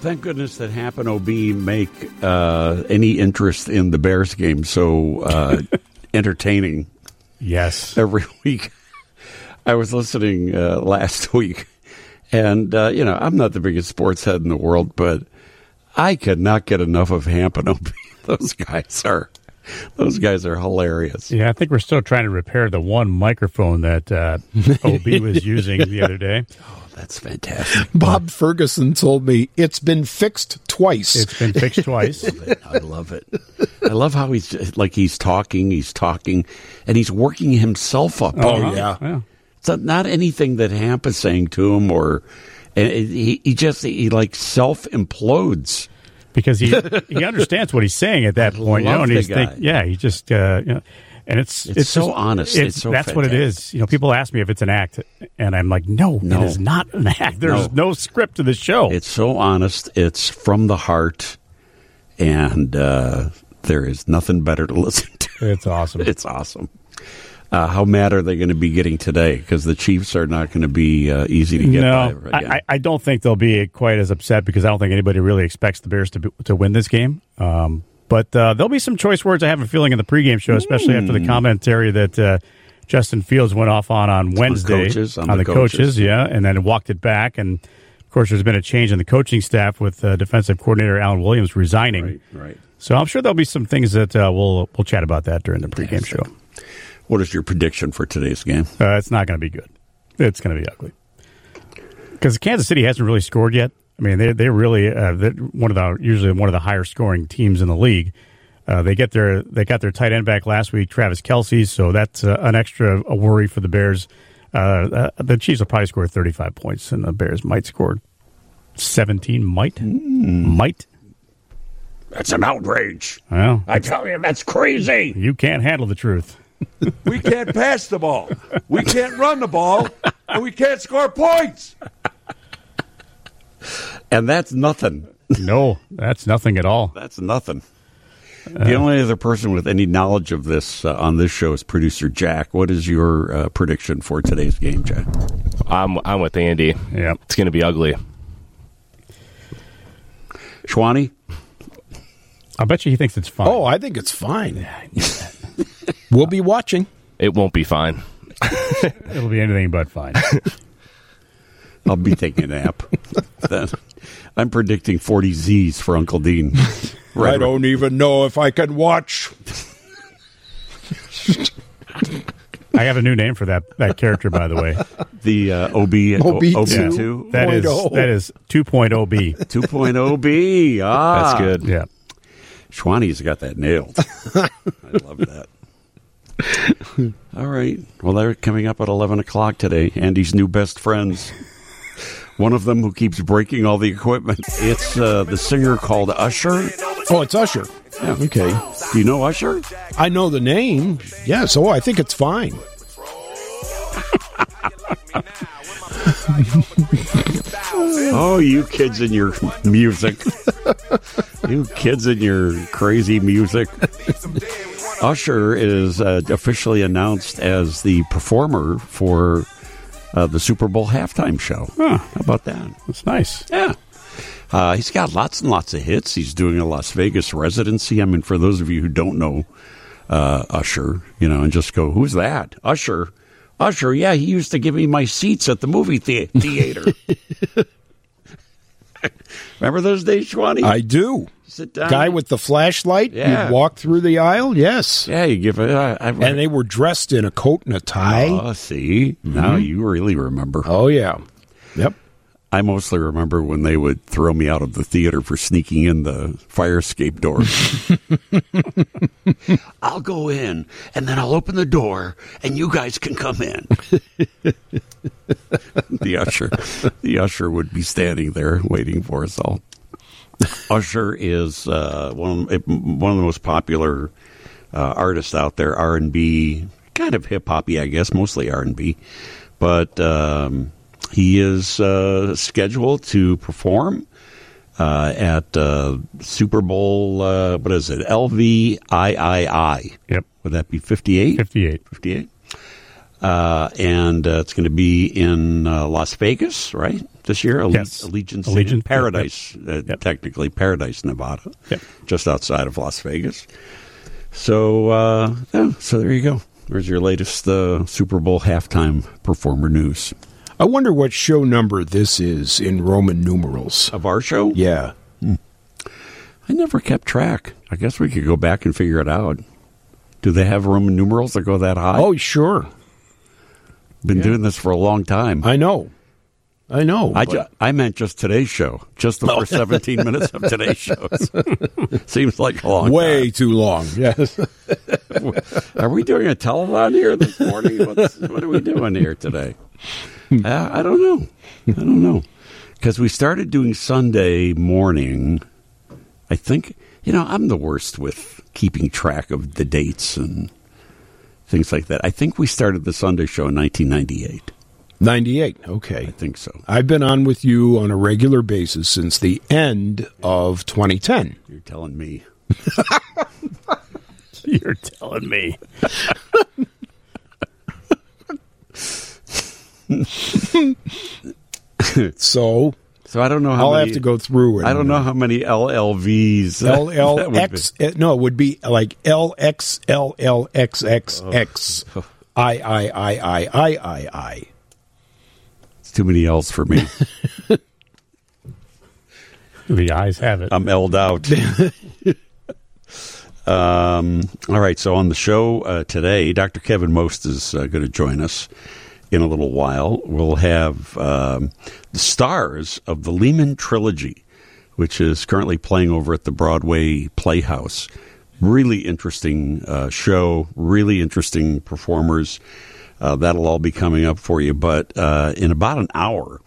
Thank goodness that Hamp and OB make uh, any interest in the Bears game so uh, entertaining Yes. every week. I was listening uh, last week, and uh, you know I'm not the biggest sports head in the world, but I could not get enough of Hampton OB. Those guys are, those guys are hilarious. Yeah, I think we're still trying to repair the one microphone that uh, OB was using the other day. Oh, that's fantastic. Bob Ferguson told me it's been fixed twice. It's been fixed twice. I love it. I love how he's just, like he's talking, he's talking, and he's working himself up. oh yeah. Yeah. It's not- not anything that Hamp is saying to him, or and he, he just he like self implodes. Because he he understands what he's saying at that point. You know, and he's think, yeah, he just uh, you know, and it's It's so honest. It's so that's what it is. You know, people ask me if it's an act, and I'm like, no, No. it is not an act. There's no, script to the show. It's so honest. It's from the heart, and uh, there is nothing better to listen to. it's awesome. It's awesome. Uh, how mad are they going to be getting today? Because the Chiefs are not going to be uh, easy to get no, by. I, I- don't think they'll be quite as upset because I don't think anybody really expects the Bears to be, to win this game. Um, but uh, there'll be some choice words. I have a feeling in the pregame show, especially after Hmm. the commentary that uh, Justin Fields went off on on Wednesday coaches, on on the the coaches, coaches. yeah, and then walked it back. And of course, there's been a change in the coaching staff with uh, defensive coordinator Alan Williams resigning. right, right. So I'm sure there'll be some things that uh, we'll we'll chat about that during the pregame show. What is your prediction for today's game? Uh, it's not going to be good. It's going to be ugly because Kansas City hasn't really scored yet. I mean, they they really uh, one of the usually one of the higher scoring teams in the league. Uh, they get their they got their tight end back last week, Travis Kelce. So that's uh, an extra a worry for the Bears. Uh, uh, the Chiefs will probably score 35 points, and the Bears might score 17. Might might. That's an outrage. Well, I tell you, that's crazy. you can't handle the truth. We can't pass the ball. We can't run the ball. And we can't score points. And that's nothing. No, that's nothing at all. That's nothing. The only other person with any knowledge of this uh, on this show is producer Jack. What is your uh, prediction for today's game, Jack? I'm I'm with Andy. Yeah. It's going to be ugly. Schwani? I bet you he thinks it's fine. Oh, I think it's fine. We'll be watching. It won't be fine. It'll be anything but fine. I'll be taking a nap. Then I'm predicting 40 Z's for Uncle Dean. I don't even know if I can watch. I have a new name for that that character, by the way. The uh, OB, OB2. OB2. That is 2.0. that is 2.0 B. 2.0 B. Ah. That's good. Yeah. Schwani's got that nailed. I love that. All right. Well, they're coming up at 11 o'clock today. Andy's new best friends. One of them who keeps breaking all the equipment. It's uh, the singer called Usher. Oh, it's Usher. Yeah. Okay. Do you know Usher? I know the name. Yes. Oh, I think it's fine. Oh, you kids and your music. you kids and your crazy music. Usher is uh, officially announced as the performer for uh, the Super Bowl halftime show. How about that? That's nice. Yeah. Uh, he's got lots and lots of hits. He's doing a Las Vegas residency. I mean, for those of you who don't know uh, Usher, you know, and just go, who's that? Usher. Usher, yeah, he used to give me my seats at the movie thea- theater. Remember those days, Schwani? I do. Sit down. Guy with the flashlight. Yeah. You'd walk through the aisle. Yes. Yeah, you give it. Uh, I, And they were dressed in a coat and a tie. Oh, see? Now you really remember. oh yeah. Yep. I mostly remember when they would throw me out of the theater for sneaking in the fire escape door. I'll go in and then I'll open the door and you guys can come in. the usher the usher would be standing there waiting for us all. Usher is uh, one of, one of the most popular uh, artists out there, R and B, kind of hip hoppy, I guess, mostly R and B, but um, he is uh, scheduled to perform uh, at uh, Super Bowl. Uh, what is it? LVIII. Yep. Would that be fifty eight? 58. 58. uh, and uh, it's going to be in uh, Las Vegas, right? This year, Alle- Yes. Allegiant, Allegiant, Paradise, uh, Yep. technically Paradise, Nevada, Yep. just outside of Las Vegas. So, uh, yeah, so there you go. There's your latest uh, Super Bowl halftime performer news I wonder what show number this is in Roman numerals. of our show. Yeah. Hmm. I never kept track. I guess we could go back and figure it out. Do they have Roman numerals that go that high? Oh, sure. been doing this for a long time. I know. I know. I, ju- I meant just today's show, just the oh. first 17 minutes of today's show. Seems like a long way too long. Yes. Are we doing a telethon here this morning? What's, what are we doing here today? Uh, I don't know. I don't know. Because we started doing Sunday morning. I think, you know, I'm the worst with keeping track of the dates and things like that. I think we started the Sunday show in 1998. 98. Okay. I think so. I've been on with you on a regular basis since the end of 2010. You're telling me. You're telling me. So So I don't know how I'll many, have to go through it. I don't know how many LLVs. that would be. LLX. uh, No, it would be like LXLLXXX. I I I I I I I. It's too many L's for me. The eyes have it. I'm L'd out. um, all right. So on the show uh, today, Dr. Kevin Most is uh, going to join us in a little while. We'll have um, the stars of the Lehman trilogy, which is currently playing over at the Broadway Playhouse. Really interesting uh, show. Really interesting performers. Uh, that'll all be coming up for you. But uh, in about an hour,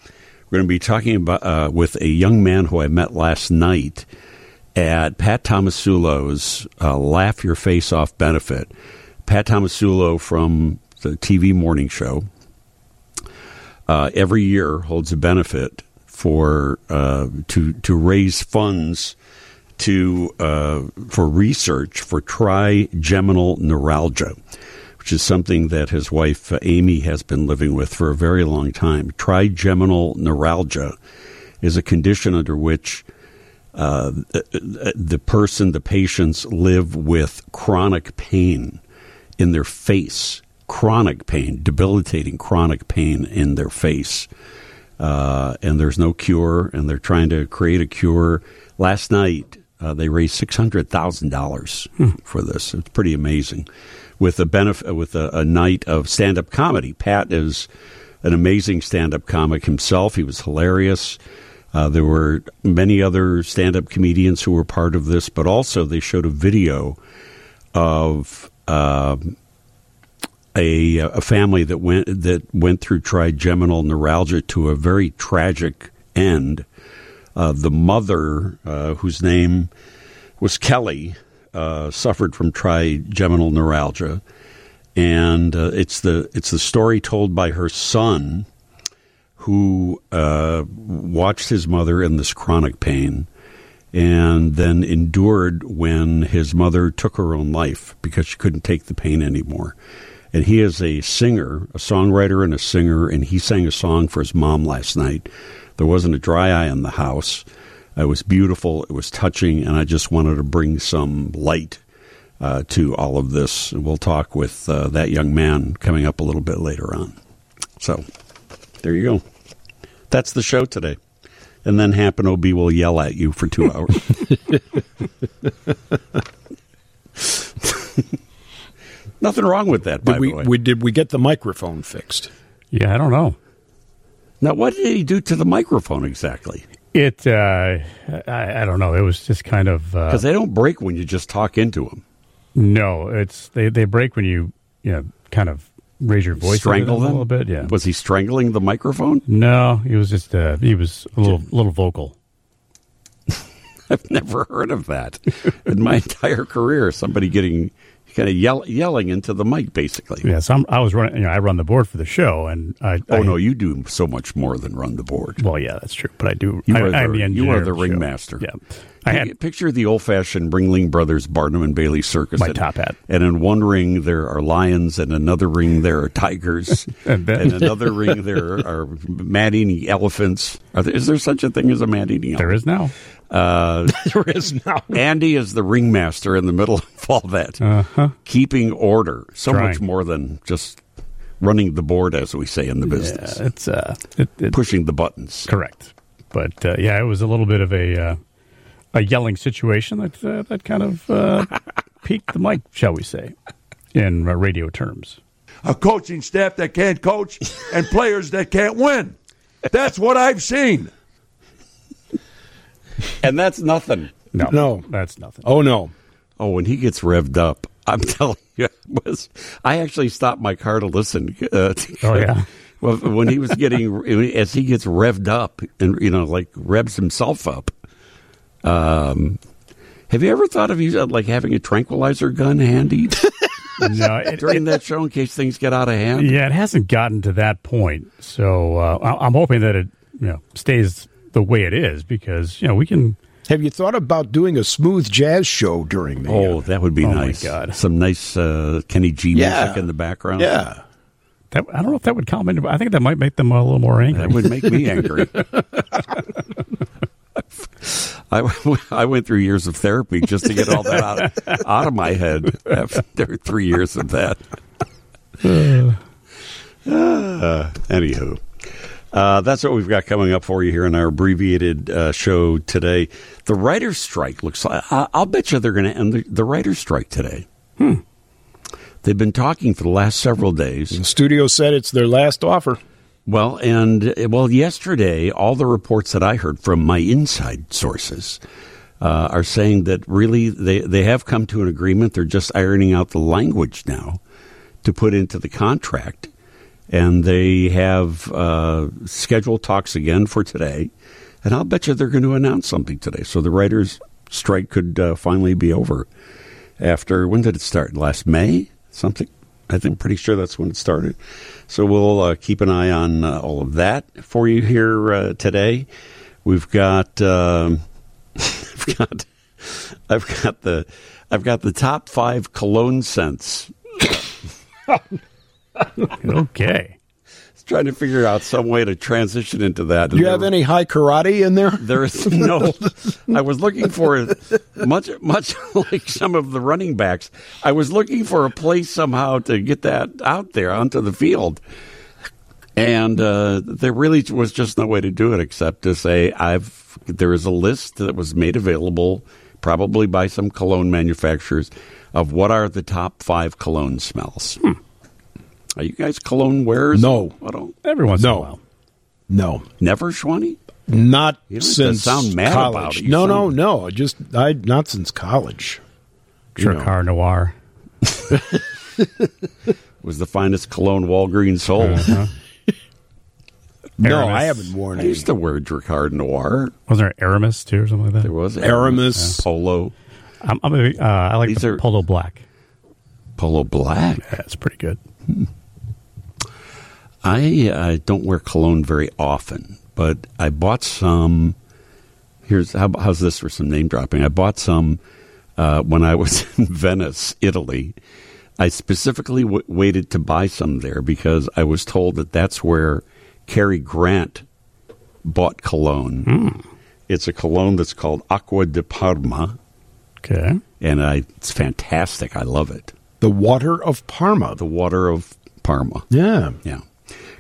we're going to be talking about uh, with a young man who I met last night at Pat Tomasulo's uh, Laugh Your Face Off benefit. Pat Tomasulo from the TV morning show uh, every year holds a benefit for uh, to to raise funds to uh, for research for trigeminal neuralgia, which is something that his wife uh, Amy has been living with for a very long time. Trigeminal neuralgia is a condition under which uh, the, the person, the patients, live with chronic pain in their face, chronic pain, debilitating chronic pain in their face. Uh, and there's no cure, and they're trying to create a cure. Last night, uh, they raised six hundred thousand dollars for this. It's pretty amazing. With a benefit, with a, a night of stand-up comedy. Pat is an amazing stand-up comic himself. He was hilarious. Uh, there were many other stand-up comedians who were part of this, but also they showed a video of um a a family that went that went through trigeminal neuralgia to a very tragic end. Uh, the mother, uh, whose name was Kelly, uh, suffered from trigeminal neuralgia, and uh, it's the it's the story told by her son, who uh, watched his mother in this chronic pain, and then endured when his mother took her own life because she couldn't take the pain anymore. And he is a singer, a songwriter, and a singer, and he sang a song for his mom last night. There wasn't a dry eye in the house. It was beautiful. It was touching, and I just wanted to bring some light uh, to all of this. And we'll talk with uh, that young man coming up a little bit later on. So, there you go. That's the show today. And then Hamp and OB will yell at you for two hours. Nothing wrong with that, by Did we, the way. we did we get the microphone fixed? Yeah, I don't know. now, what did he do to the microphone exactly? It. Uh, I, I don't know. It was just kind of. Uh, Because they don't break when you just talk into them. no, it's they they break when you you know kind of raise your voice into Strangle them a little bit. Yeah. Was he strangling the microphone? No, he was just uh, he was a little little vocal. I've never heard of that in my entire career. Somebody getting kind of yell, yelling into the mic, basically. Yeah, so I'm, I was running. You know, I run the board for the show, and I. Oh I, no, you do so much more than run the board. Well, yeah, that's true. But I do. You I, are the- you are the ringmaster. Yeah, I had Picture the old-fashioned Ringling Brothers Barnum and Bailey circus. My and- top hat. And in one ring there are lions, and another ring there are tigers, And and another ring there are man-eating elephants. Are there, is there such a thing as a man-eating there elephant? is now. there is now. Andy is the ringmaster in the middle of all that, Uh-huh. keeping order. So much more than just running the board, as we say in the business, Yeah, it's uh, it, it, pushing the buttons. correct. But uh, yeah, it was a little bit of a uh, a yelling situation that uh, that kind of uh, peaked the mic, shall we say, in uh, radio terms. A coaching staff that can't coach and players that can't win. That's what I've seen. And that's nothing. No, No. that's nothing. Oh no. Oh, when he gets revved up, I'm telling you, was I actually stopped my car to listen. Uh, to- Oh, yeah? well, when he was getting as he gets revved up and you know like revs himself up. Um, have you ever thought of you like having a tranquilizer gun handy No, it, during that show in case things get out of hand? Yeah, it hasn't gotten to that point. So uh, I- I'm hoping that it you know stays the way it is because you know we can. Have you thought about doing a smooth jazz show during the? Oh, that would be Oh, my nice. God. Some nice uh, Kenny G Yeah. music in the background. yeah. That, I don't know if that would come into. I think that might make them a little more angry. That would make me angry. I, I went through years of therapy just to get all that out, out of my head after three years of that. Uh, anywho, uh, that's what we've got coming up for you here in our abbreviated uh, show today. The writer's strike looks like, I, I'll bet you they're going to end the, the writer's strike today. They've been talking for the last several days. The studio said it's their last offer. Well, and well, yesterday, all the reports that I heard from my inside sources uh, are saying that really they, they have come to an agreement. They're just ironing out the language now to put into the contract. And they have uh, scheduled talks again for today. And I'll bet you they're going to announce something today. So the writers' strike could uh, finally be over after, when did it start? Last May? Something? I think pretty sure that's when it started. So we'll uh, keep an eye on uh, all of that for you here uh, today. We've got, um, I've got, I've got the, I've got the top five cologne scents. okay. Trying to figure out some way to transition into that. Do you have any Hai Karate in there? There is no. I was looking for much, much like some of the running backs. I was looking for a place somehow to get that out there onto the field, and uh, there really was just no way to do it except to say I've. There is a list that was made available, probably by some cologne manufacturers, of what are the top five cologne smells. Are you guys cologne wearers? No. I don't. Every once in a No. while. No, Never, Schwanny? not You don't since sound mad college. about it. You No, sound- no, no. Just I not since college. You. Drakkar Noir. Was the finest cologne Walgreens sold. Uh-huh. No, I haven't worn I any. used to wear Drakkar Noir. Wasn't there Aramis too or something like that? There was Aramis. Polo, I'm, I'm a, uh, I like These the are- Polo Black. Polo Black. Yeah, it's pretty good. I uh, don't wear cologne very often, but I bought some. Here's how, how's this for some name dropping? I bought some uh, when I was in Venice, Italy. I specifically w- waited to buy some there because I was told that that's where Cary Grant bought cologne. It's a cologne that's called Acqua di Parma, Okay. and I, it's fantastic. I love it. The water of Parma. The water of Parma. yeah. Yeah.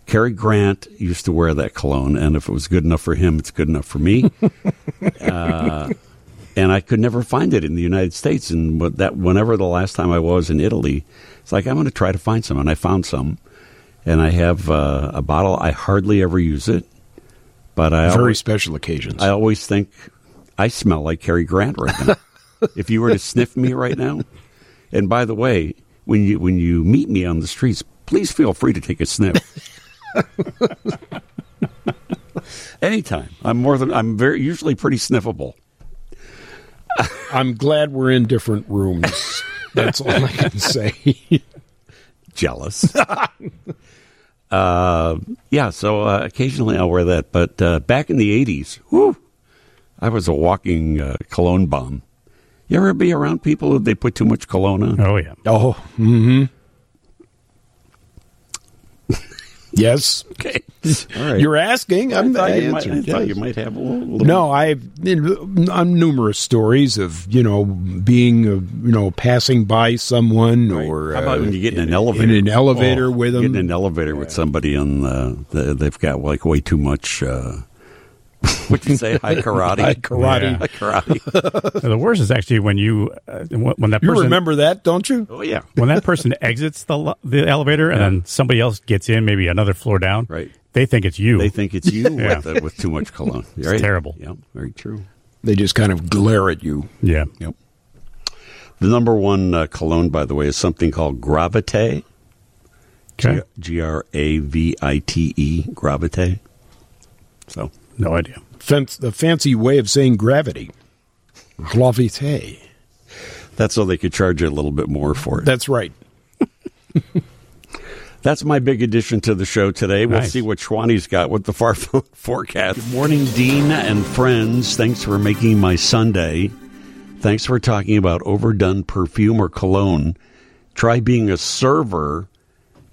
Cary Grant used to wear that cologne, and if it was good enough for him, it's good enough for me. uh, and I could never find it in the United States. And that whenever the last time I was in Italy, it's like I'm going to try to find some, and I found some, and I have uh, a bottle. I hardly ever use it, but I Very always, special occasions. I always think I smell like Cary Grant right now. if you were to sniff me right now, and by the way, when you when you meet me on the streets, please feel free to take a sniff. Anytime. I'm more than I'm very usually pretty sniffable. I'm glad we're in different rooms. That's all I can say. Jealous. uh, yeah, so uh, occasionally I'll wear that. But uh, back in the 80s, whew, I was a walking uh, cologne bomb. You ever be around people that they put too much cologne on? Oh yeah. oh, mm-hmm. Yes. Okay. All right. You're asking. I I'm thought, you might. I thought you might have a little. little No, I've on numerous stories of you know being uh, you know passing by someone or How about uh, when you get in an elevator? in an elevator Oh, with Get in an elevator with somebody and uh, the, they've got like way too much. Uh, what'd you say? Hai Karate. Hai Karate. Yeah. Hai Karate. the worst is actually when you uh, when when that You remember that, don't you? oh yeah. when that person exits the the elevator and then somebody else gets in, maybe another floor down. Right. They think it's you. They think it's you Yeah. with, uh, with too much cologne. Right? terrible. Yeah, very true. They just kind of glare at you. yeah. Yep. The number one uh, cologne, by the way, is something called Gravite. Okay. G R A V I T E. Gravite. So No idea. Fence, the fancy way of saying gravity. Gravité. that's so they could charge you a little bit more for it. That's right. That's my big addition to the show today. We'll Nice. see what Schwani's got with the far forecast. Good morning, Dean and friends. Thanks for making my Sunday. Thanks for talking about overdone perfume or cologne. Try being a server.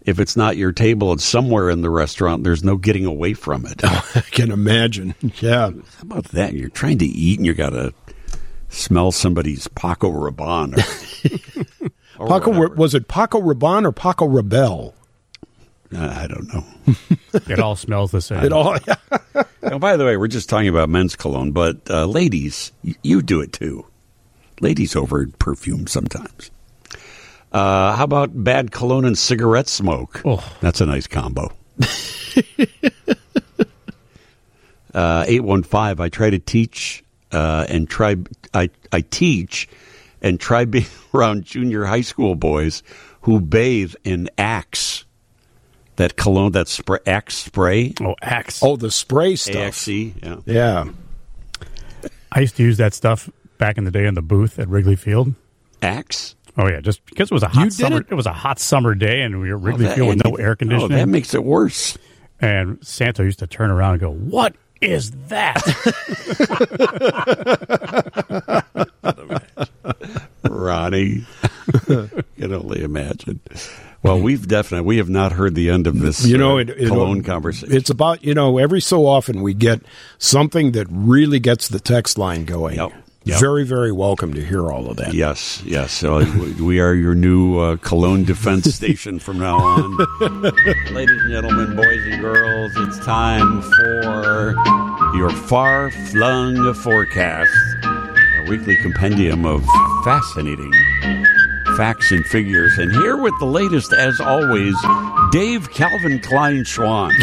If it's not your table, it's somewhere in the restaurant. There's no getting away from it. I can imagine. Yeah. How about that? You're trying to eat and you got to smell somebody's Paco Rabanne. Or, or Paco, whatever. was it Paco Rabanne or Paco Rebel? Uh, I don't know. It all smells the same. It all. Now, by the way, we're just talking about men's cologne, but uh, ladies, y- you do it too. Ladies over perfume sometimes. Uh, how about bad cologne and cigarette smoke? Oh. That's a nice combo. Uh, Eight one five. I try to teach uh, and try. I I teach and try being around junior high school boys who bathe in Axe. That cologne, that spray, Axe spray, oh, Axe. Oh, the spray stuff. AXE. Yeah. Yeah. I used to use that stuff back in the day in the booth at Wrigley Field. Axe. Oh yeah, just because it was a hot did summer. it? It? was a hot summer day, and we were at Wrigley Oh, that- Field with no and- air Oh, conditioning. that makes it worse. and Santo used to turn around and go, "What is that?" Ronnie. can only imagine. Well, we've definitely we have not heard the end of this. You know, uh, it, it- cologne conversation. It's about you know every so often we get something that really gets the text line going. Yep. Yep. Very very welcome to hear all of that. yes, yes. So we are your new uh, cologne defense station from now on, ladies and gentlemen, boys and girls. It's time for your far flung forecast, a weekly compendium of fascinating facts and figures. And here with the latest, as always, Dave Calvin Klein Schwan.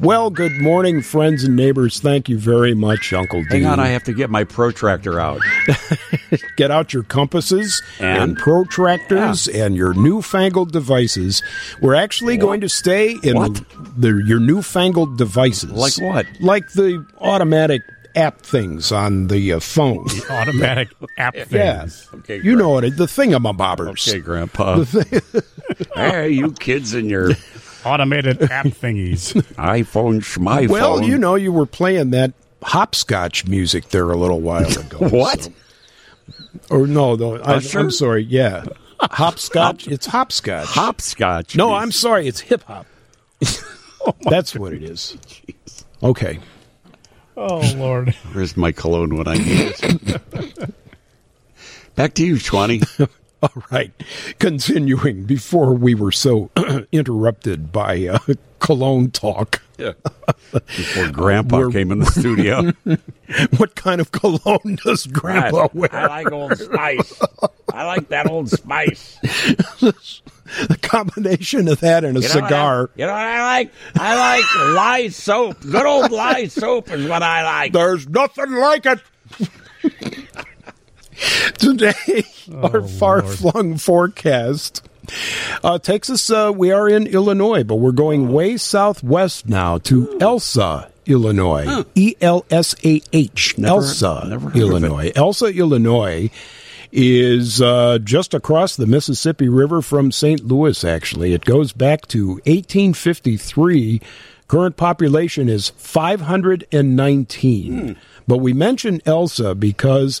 Well, good morning, friends and neighbors. Thank you very much, Uncle D. Hang on, I have to get my protractor out. Get out your compasses and, And? protractors and your newfangled devices. We're actually going to stay in What? the, your newfangled devices. Like what? Like the automatic app things on the uh, phone. Automatic app things. yeah. Okay, you know what? the thing of The thingamabobbers. Okay, Grandpa. hey, you kids and your Automated app thingies. iPhone, schmy Well, phone. you know, you were playing that hopscotch music there a little while ago. What? so- Or no, no I, Usher? I'm sorry. Yeah, hopscotch. it's hopscotch. Hopscotch. No, music. I'm sorry. It's hip hop. That's what it is. Okay. Oh Lord. Where's my cologne when I need it? Back to you, Schwani. All right. Continuing before we were so interrupted by uh, cologne talk. Before Grandpa We're- came in the studio. What kind of cologne does Grandpa wear? I like Old Spice. I like that Old Spice. The combination of that and a You know what I- cigar. you know what I like? I like lye soap. Good old lye soap is what I like. There's nothing like it. Today, our far flung forecast uh, takes us. Uh, we are in Illinois, but we're going way southwest now to Elsah, Illinois. E L S A H. Elsah, never Illinois. Elsah, Illinois is uh, just across the Mississippi River from St. Louis, actually. It goes back to 1853. Current population is 519. But we mention Elsah because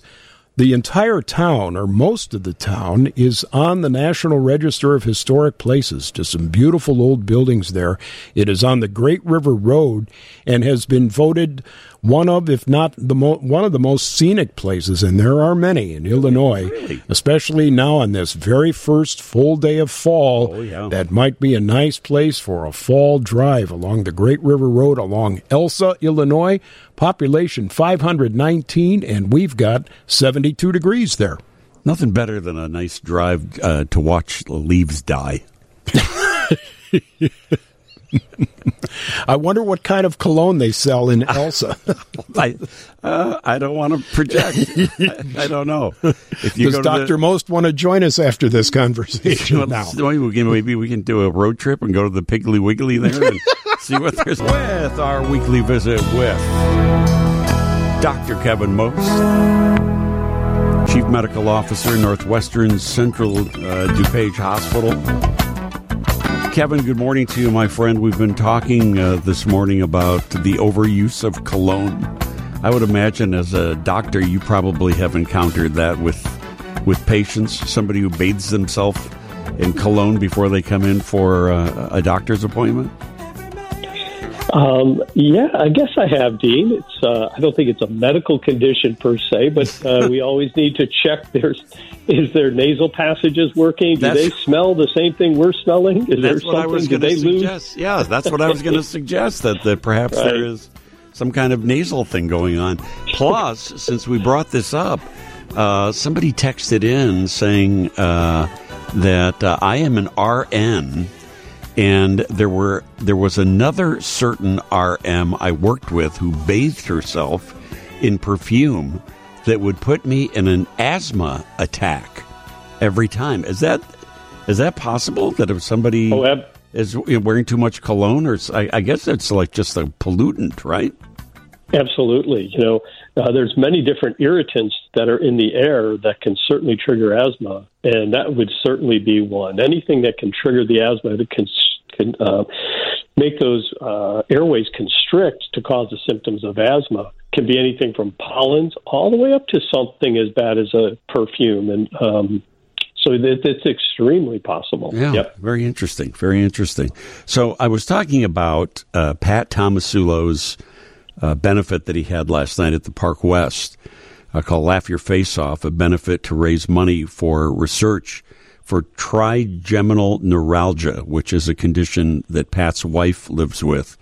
the entire town, or most of the town, is on the National Register of Historic Places. Just some beautiful old buildings there. It is on the Great River Road and has been voted one of, if not the mo- one of the most scenic places, and there are many in Illinois, especially now on this very first full day of fall. Oh, yeah. That might be a nice place for a fall drive along the Great River Road along Elsah, Illinois. Population 519, and we've got 72 degrees there. Nothing better than a nice drive uh, to watch the leaves die. I wonder what kind of cologne they sell in Elsah. I, uh, I don't want to project. I, I don't know. If you Does go to Dr. the, Most want to join us after this conversation Well, now? maybe we can maybe we can do a road trip and go to the Piggly Wiggly there and see what there's with our weekly visit with Dr. Kevin Most, Chief Medical Officer, Northwestern Central uh, DuPage Hospital. Kevin, good morning to you, my friend. We've been talking uh, this morning about the overuse of cologne. I would imagine, as a doctor, you probably have encountered that with with patients. Somebody who bathes themselves in cologne before they come in for uh, a doctor's appointment. Um, yeah, I guess I have, Dean. It's uh, I don't think it's a medical condition per se, but uh, we always need to check there's is their nasal passages working? Do That's- they smell the same thing we're smelling? Is there That's what I something? Do they lose? Yeah, that's what I was going to suggest that, that perhaps there Right. is some kind of nasal thing going on. Plus, since we brought this up, uh, somebody texted in saying uh, that uh, I am an RN, and there were there was another certain RN I worked with who bathed herself in perfume that would put me in an asthma attack every time. Is that is that possible? That if somebody Oh, ab- is wearing too much cologne, or I guess it's like just a pollutant, right? Absolutely. You know, uh, there's many different irritants that are in the air that can certainly trigger asthma, and that would certainly be one. Anything that can trigger the asthma that can can uh, make those uh, airways constrict to cause the symptoms of asthma can be anything from pollens all the way up to something as bad as a perfume, and um, so that, it's extremely possible. Yeah, Yep. very interesting. Very interesting. So I was talking about uh, Pat Tomasulo's uh, benefit that he had last night at the Park West, uh, called "Laugh Your Face Off," a benefit to raise money for research for trigeminal neuralgia, which is a condition that Pat's wife lives with,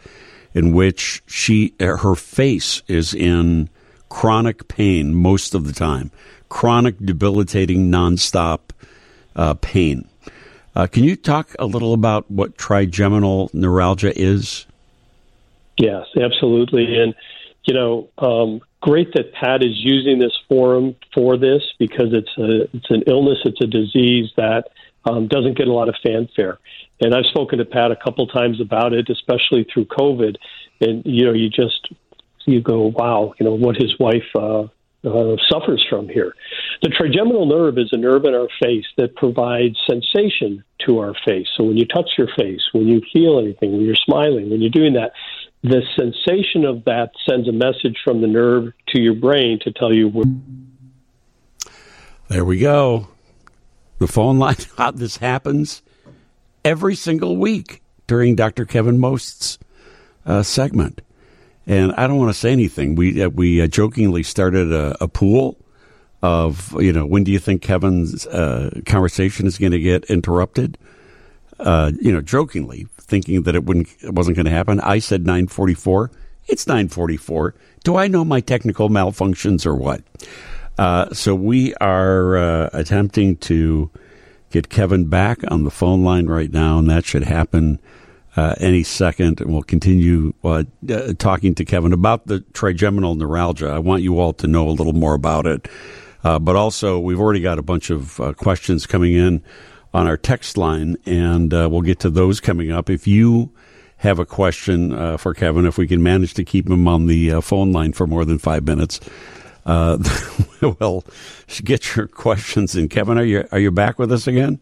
in which she her face is in chronic pain most of the time, chronic, debilitating, nonstop uh, pain. Uh, can you talk a little about what trigeminal neuralgia is? Yes, absolutely. And, you know, um, great that Pat is using this forum for this because it's a it's an illness, it's a disease that um, doesn't get a lot of fanfare. And I've spoken to Pat a couple times about it, especially through COVID. And you know, you just you go, wow, you know what his wife uh, uh, suffers from here. The trigeminal nerve is a nerve in our face that provides sensation to our face. So when you touch your face, when you feel anything, when you're smiling, when you're doing that, the sensation of that sends a message from the nerve to your brain to tell you where There we go. The phone line. This happens every single week during Dr. Kevin Most's uh, segment. And I don't want to say anything. We uh, we uh, jokingly started a, a pool of you know when do you think Kevin's uh, conversation is going to get interrupted? Uh, you know, jokingly thinking that it wouldn't it wasn't going to happen. I said nine forty four. It's nine forty four. Do I know my technical malfunctions or what? Uh, so we are uh, attempting to get Kevin back on the phone line right now, and that should happen uh, any second. And we'll continue uh, uh, talking to Kevin about the trigeminal neuralgia. I want you all to know a little more about it. But also, we've already got a bunch of questions coming in on our text line, and uh, we'll get to those coming up. If you have a question uh, for Kevin, if we can manage to keep him on the uh, phone line for more than five minutes, uh, we'll get your questions in. Kevin, are you are you back with us again?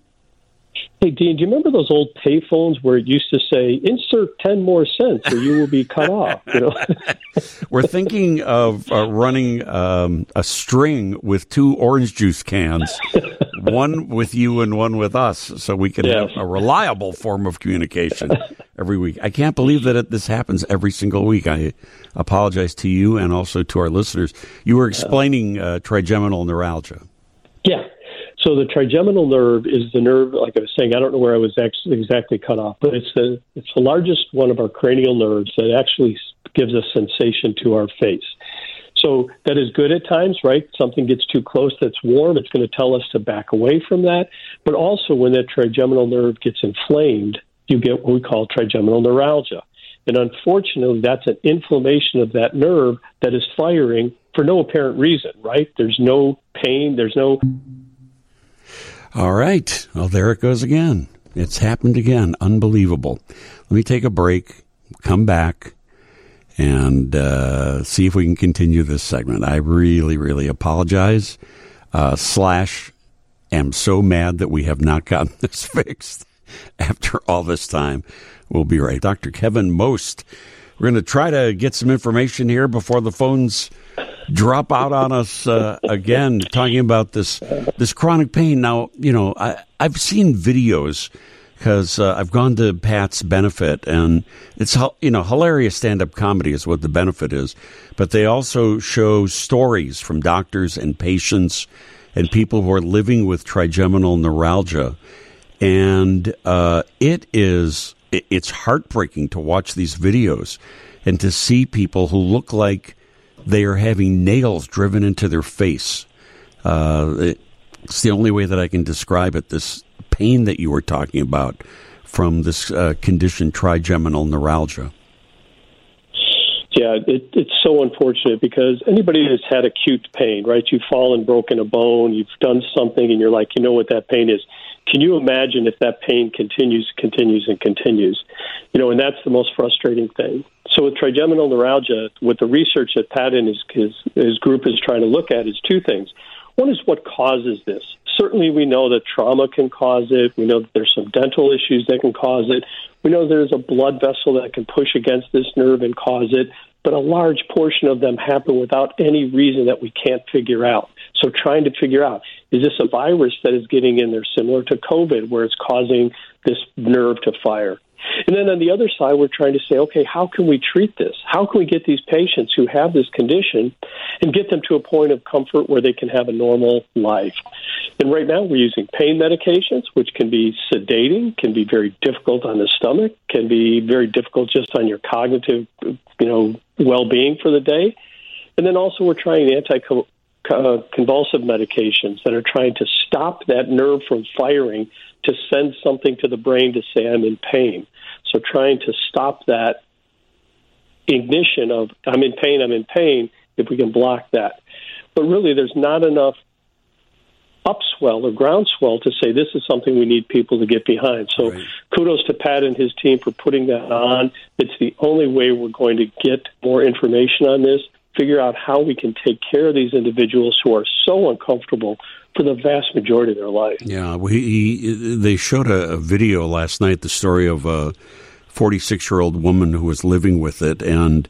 Hey, Dean, do you remember those old payphones where it used to say "insert ten more cents or you will be cut off"? You know, We're thinking of uh, running um, a string with two orange juice cans, one with you and one with us, so we can Yes. have a reliable form of communication every week. I can't believe that it, this happens every single week. I apologize to you and also to our listeners. You were explaining uh, trigeminal neuralgia. So the trigeminal nerve is the nerve, like I was saying. I don't know where I was ex- exactly cut off, but it's the it's the largest one of our cranial nerves that actually gives a sensation to our face. So that is good at times, right? Something gets too close that's warm, it's going to tell us to back away from that. But also, when that trigeminal nerve gets inflamed, you get what we call trigeminal neuralgia. And unfortunately, that's an inflammation of that nerve that is firing for no apparent reason, right? There's no pain, there's no All right. Well, there it goes again. It's happened again. Unbelievable. Let me take a break, come back, and uh, see if we can continue this segment. I really, really apologize. Uh, slash, am so mad that we have not gotten this fixed after all this time. We'll be right. Dr. Kevin Most. We're going to try to get some information here before the phones drop out on us uh, again, talking about this this chronic pain. Now, you know, I, I've seen videos because uh, I've gone to Pat's benefit, and it's you know hilarious stand up comedy is what the benefit is, but they also show stories from doctors and patients and people who are living with trigeminal neuralgia, and uh, it is it's heartbreaking to watch these videos and to see people who look like they are having nails driven into their face. Uh, it- it's the only way that I can describe it. This pain that you were talking about from this uh, condition, trigeminal neuralgia. Yeah, it, it's so unfortunate because anybody that's had acute pain, right? You've fallen, broken a bone, you've done something, and you're like, you know what that pain is. Can you imagine if that pain continues, continues, and continues? You know, and that's the most frustrating thing. So with trigeminal neuralgia, what the research that Pat and his, his, his group is trying to look at is two things. One is what causes this. Certainly, we know that trauma can cause it. We know that there's some dental issues that can cause it. We know there's a blood vessel that can push against this nerve and cause it. But a large portion of them happen without any reason that we can't figure out. So, trying to figure out is this a virus that is getting in there, similar to COVID, where it's causing this nerve to fire? And then on the other side, we're trying to say, okay, how can we treat this? How can we get these patients who have this condition and get them to a point of comfort where they can have a normal life? And right now, we're using pain medications, which can be sedating, can be very difficult on the stomach, can be very difficult just on your cognitive, you know, well-being for the day. And then also, we're trying anti uh, convulsive medications that are trying to stop that nerve from firing to send something to the brain to say I'm in pain. So trying to stop that ignition of I'm in pain, I'm in pain, if we can block that. But really, there's not enough upswell or groundswell to say this is something we need people to get behind. So Right. kudos to Pat and his team for putting that on. It's the only way we're going to get more information on this, figure out how we can take care of these individuals who are so uncomfortable for the vast majority of their life. Yeah, he, they showed a, a video last night, the story of a 46 year old woman who was living with it. And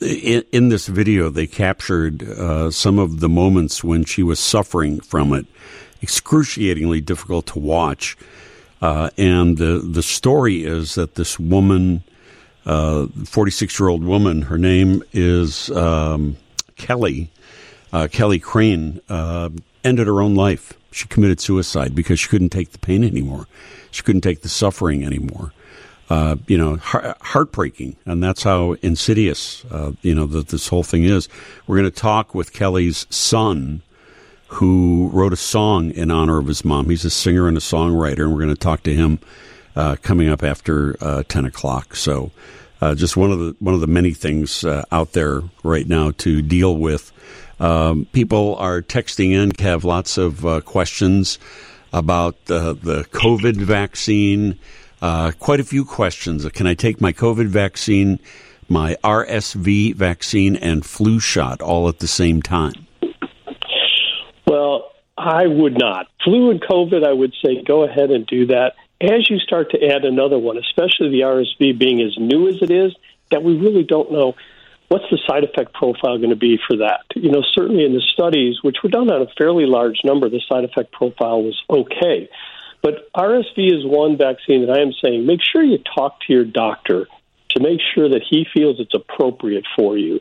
in, in this video, they captured uh, some of the moments when she was suffering from it, excruciatingly difficult to watch. Uh, and the, the story is that this woman, 46 year old woman, her name is um, Kelly, uh, Kelly Crean, uh, ended her own life. She committed suicide because she couldn't take the pain anymore. She couldn't take the suffering anymore. Uh, you know, heart- heartbreaking, and that's how insidious, uh, you know, that this whole thing is. We're going to talk with Kelly's son, who wrote a song in honor of his mom. He's a singer and a songwriter, and we're going to talk to him uh, coming up after uh, ten o'clock. So, uh, just one of the one of the many things uh, out there right now to deal with. Um, people are texting in, have lots of uh, questions about the the COVID vaccine. Uh, quite a few questions. Can I take my COVID vaccine, my RSV vaccine, and flu shot all at the same time? Well, I would not. Flu and COVID, I would say go ahead and do that. As you start to add another one, especially the RSV being as new as it is, that we really don't know what's the side effect profile going to be for that. You know, certainly in the studies, which were done on a fairly large number, the side effect profile was okay. But RSV is one vaccine that I am saying make sure you talk to your doctor to make sure that he feels it's appropriate for you.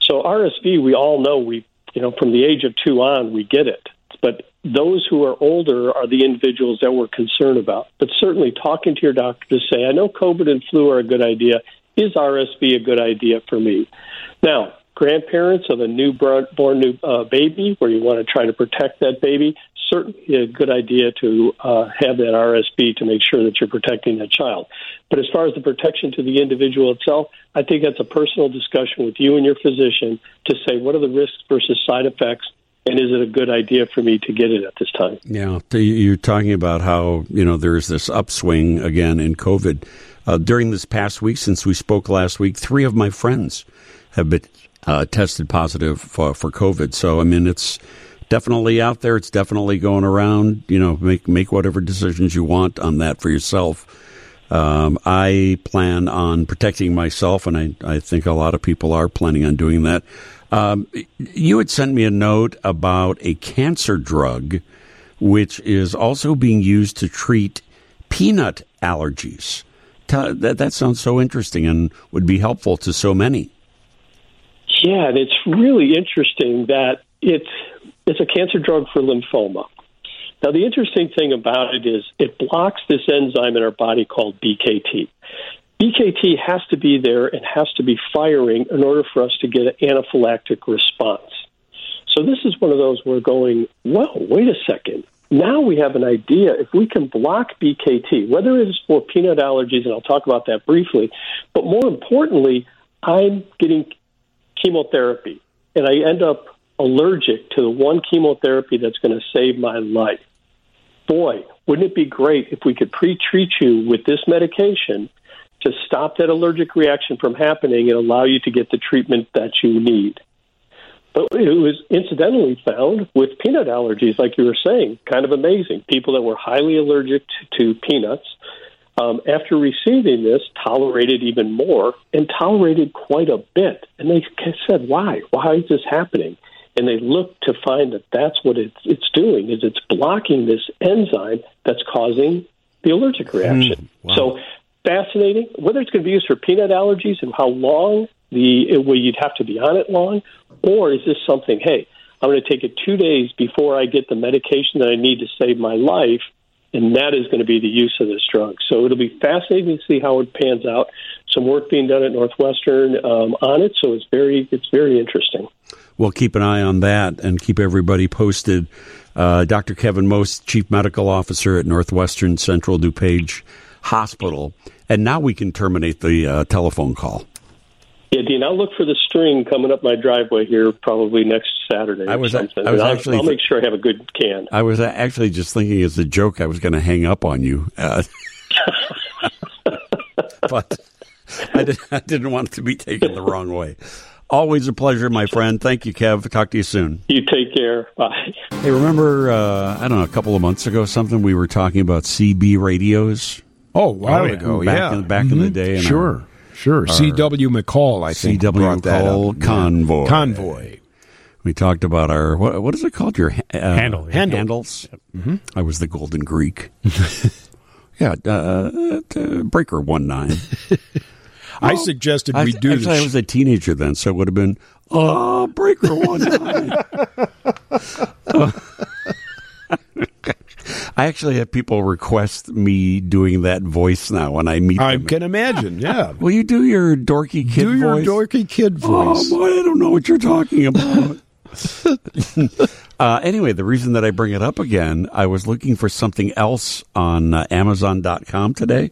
So RSV, we all know we, you know, from the age of two on, we get it. But those who are older are the individuals that we're concerned about. But certainly talking to your doctor to say, I know COVID and flu are a good idea. Is RSV a good idea for me? Now, grandparents of a newborn new uh, baby, where you want to try to protect that baby, certainly a good idea to uh, have that RSV to make sure that you're protecting that child. But as far as the protection to the individual itself, I think that's a personal discussion with you and your physician to say what are the risks versus side effects and is it a good idea for me to get it at this time? Yeah, you're talking about how you know there's this upswing again in COVID. Uh, during this past week, since we spoke last week, three of my friends have been uh, tested positive for, for COVID. So I mean, it's definitely out there. It's definitely going around. You know, make make whatever decisions you want on that for yourself. Um, I plan on protecting myself, and I, I think a lot of people are planning on doing that. Um, you had sent me a note about a cancer drug, which is also being used to treat peanut allergies. That, that sounds so interesting and would be helpful to so many. Yeah, and it's really interesting that it's it's a cancer drug for lymphoma. Now, the interesting thing about it is it blocks this enzyme in our body called BKT. BKT has to be there and has to be firing in order for us to get an anaphylactic response. So this is one of those we're going, well, wait a second. Now we have an idea. If we can block BKT, whether it is for peanut allergies, and I'll talk about that briefly, but more importantly, I'm getting chemotherapy and I end up allergic to the one chemotherapy that's going to save my life. Boy, wouldn't it be great if we could pre treat you with this medication to stop that allergic reaction from happening and allow you to get the treatment that you need. It was incidentally found with peanut allergies, like you were saying, kind of amazing. People that were highly allergic to peanuts, um, after receiving this, tolerated even more and tolerated quite a bit. And they said, "Why? Why is this happening?" And they looked to find that that's what it's, it's doing is it's blocking this enzyme that's causing the allergic reaction. Mm, wow. So fascinating. Whether it's going to be used for peanut allergies and how long the well, you'd have to be on it long, or is this something? Hey, I'm going to take it two days before I get the medication that I need to save my life, and that is going to be the use of this drug. So it'll be fascinating to see how it pans out. Some work being done at Northwestern um, on it, so it's very it's very interesting. We'll keep an eye on that and keep everybody posted. Uh, Dr. Kevin Most, Chief Medical Officer at Northwestern Central DuPage Hospital and now we can terminate the uh, telephone call. Yeah, Dean, I'll look for the string coming up my driveway here probably next Saturday. I was, I was I'll, actually, I'll make sure I have a good can. I was actually just thinking as a joke I was going to hang up on you. Uh, but I, did, I didn't want it to be taken the wrong way. Always a pleasure, my friend. Thank you, Kev. Talk to you soon. You take care. Bye. Hey, remember, uh, I don't know, a couple of months ago, something we were talking about CB radios? Oh, a while oh, ago, back yeah. In, back mm-hmm. in the day. Sure, our, sure. C.W. McCall, I think. C.W. McCall Convoy. Convoy. We talked about our, what, what is it called? Your uh, Handle. Handle. handles. Mm-hmm. I was the Golden Greek. yeah, uh, uh, Breaker 1 9. I suggested we do actually, this. I was a teenager then, so it would have been, uh, Breaker 1 9. I actually have people request me doing that voice now when I meet I them. can imagine, yeah. Will you do your dorky kid do voice? your dorky kid voice. Oh, boy, I don't know what you're talking about. uh, anyway, the reason that I bring it up again, I was looking for something else on uh, Amazon.com today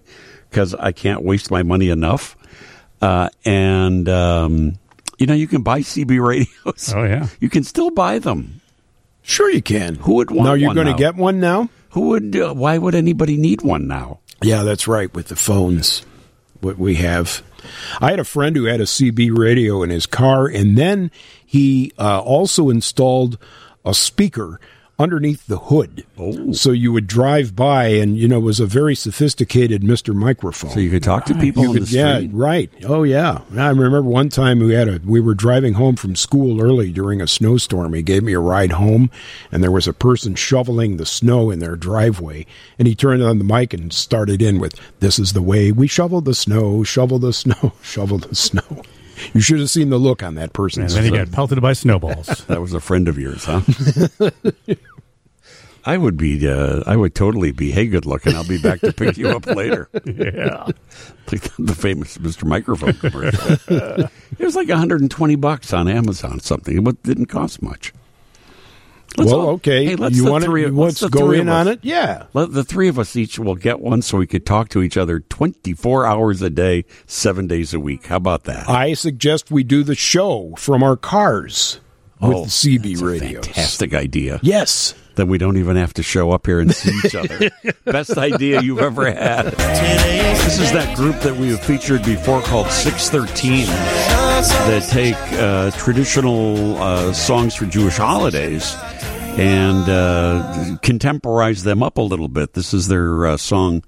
because I can't waste my money enough. Uh, and, um, you know, you can buy CB radios. Oh, yeah. You can still buy them. Sure, you can. Who would want? Now you're going to get one now. Who would? Uh, why would anybody need one now? Yeah, that's right. With the phones, what we have. I had a friend who had a CB radio in his car, and then he uh, also installed a speaker underneath the hood. Oh. So you would drive by, and you know, it was a very sophisticated Mister microphone. So you could talk to people You on could- the street. Yeah, right. Oh yeah. I remember one time we had a we were driving home from school early during a snowstorm. He gave me a ride home and there was a person shoveling the snow in their driveway and he turned on the mic and started in with this is the way we shovel the snow, shovel the snow, shovel the snow. You should have seen the look on that And person's then he got pelted by snowballs. That was a friend of yours, huh? I would be. Uh, I would totally be. Hey, good looking. I'll be back to pick you up later. yeah. like the famous Mr. Microphone commercial. it was like 120 bucks on Amazon. Something. It didn't cost much. Let's well, all- okay. Hey, let's you want three, to of- let's go in on it? Yeah. Let the three of us each will get one so we could talk to each other 24 hours a day, seven days a week. How about that? I suggest we do the show from our cars with Oh, the CB That's a fantastic idea. Yes. Then we don't even have to show up here and see each other. Best idea you've ever had. This is that group that we have featured before called 613 that take uh, traditional uh, songs for Jewish holidays and uh, contemporize them up a little bit. This is their uh, song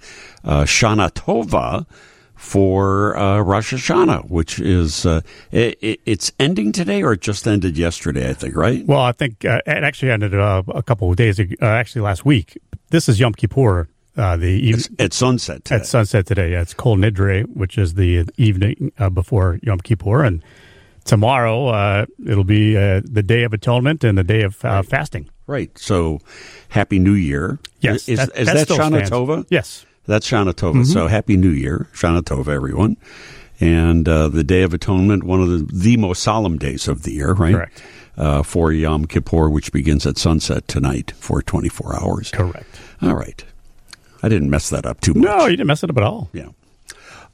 uh, Shana Tova for uh, Rosh Hashanah, which is uh, it, it, it's ending today or it just ended yesterday, I think, right? Well, I think uh, it actually ended uh, a couple of days ago, uh, actually last week. This is Yom Kippur, uh, the eve- At sunset today. at sunset today. Yeah, it's Kol Nidre, which is the evening uh, before Yom Kippur, and tomorrow uh, it'll be uh, the Day of Atonement and the Day of uh, fasting. Right. So, Happy New Year. Yes, Is, that- is that that Shana. Tova? Yes. That's Shana Tova. Mm-hmm. So, Happy New Year, Shana Tova, everyone. And uh, the Day of Atonement, one of the, the most solemn days of the year, right? Correct. Uh, for Yom Kippur, which begins at sunset tonight for 24 hours. Correct. All right. I didn't mess that up too much. No, you didn't mess it up at all. Yeah.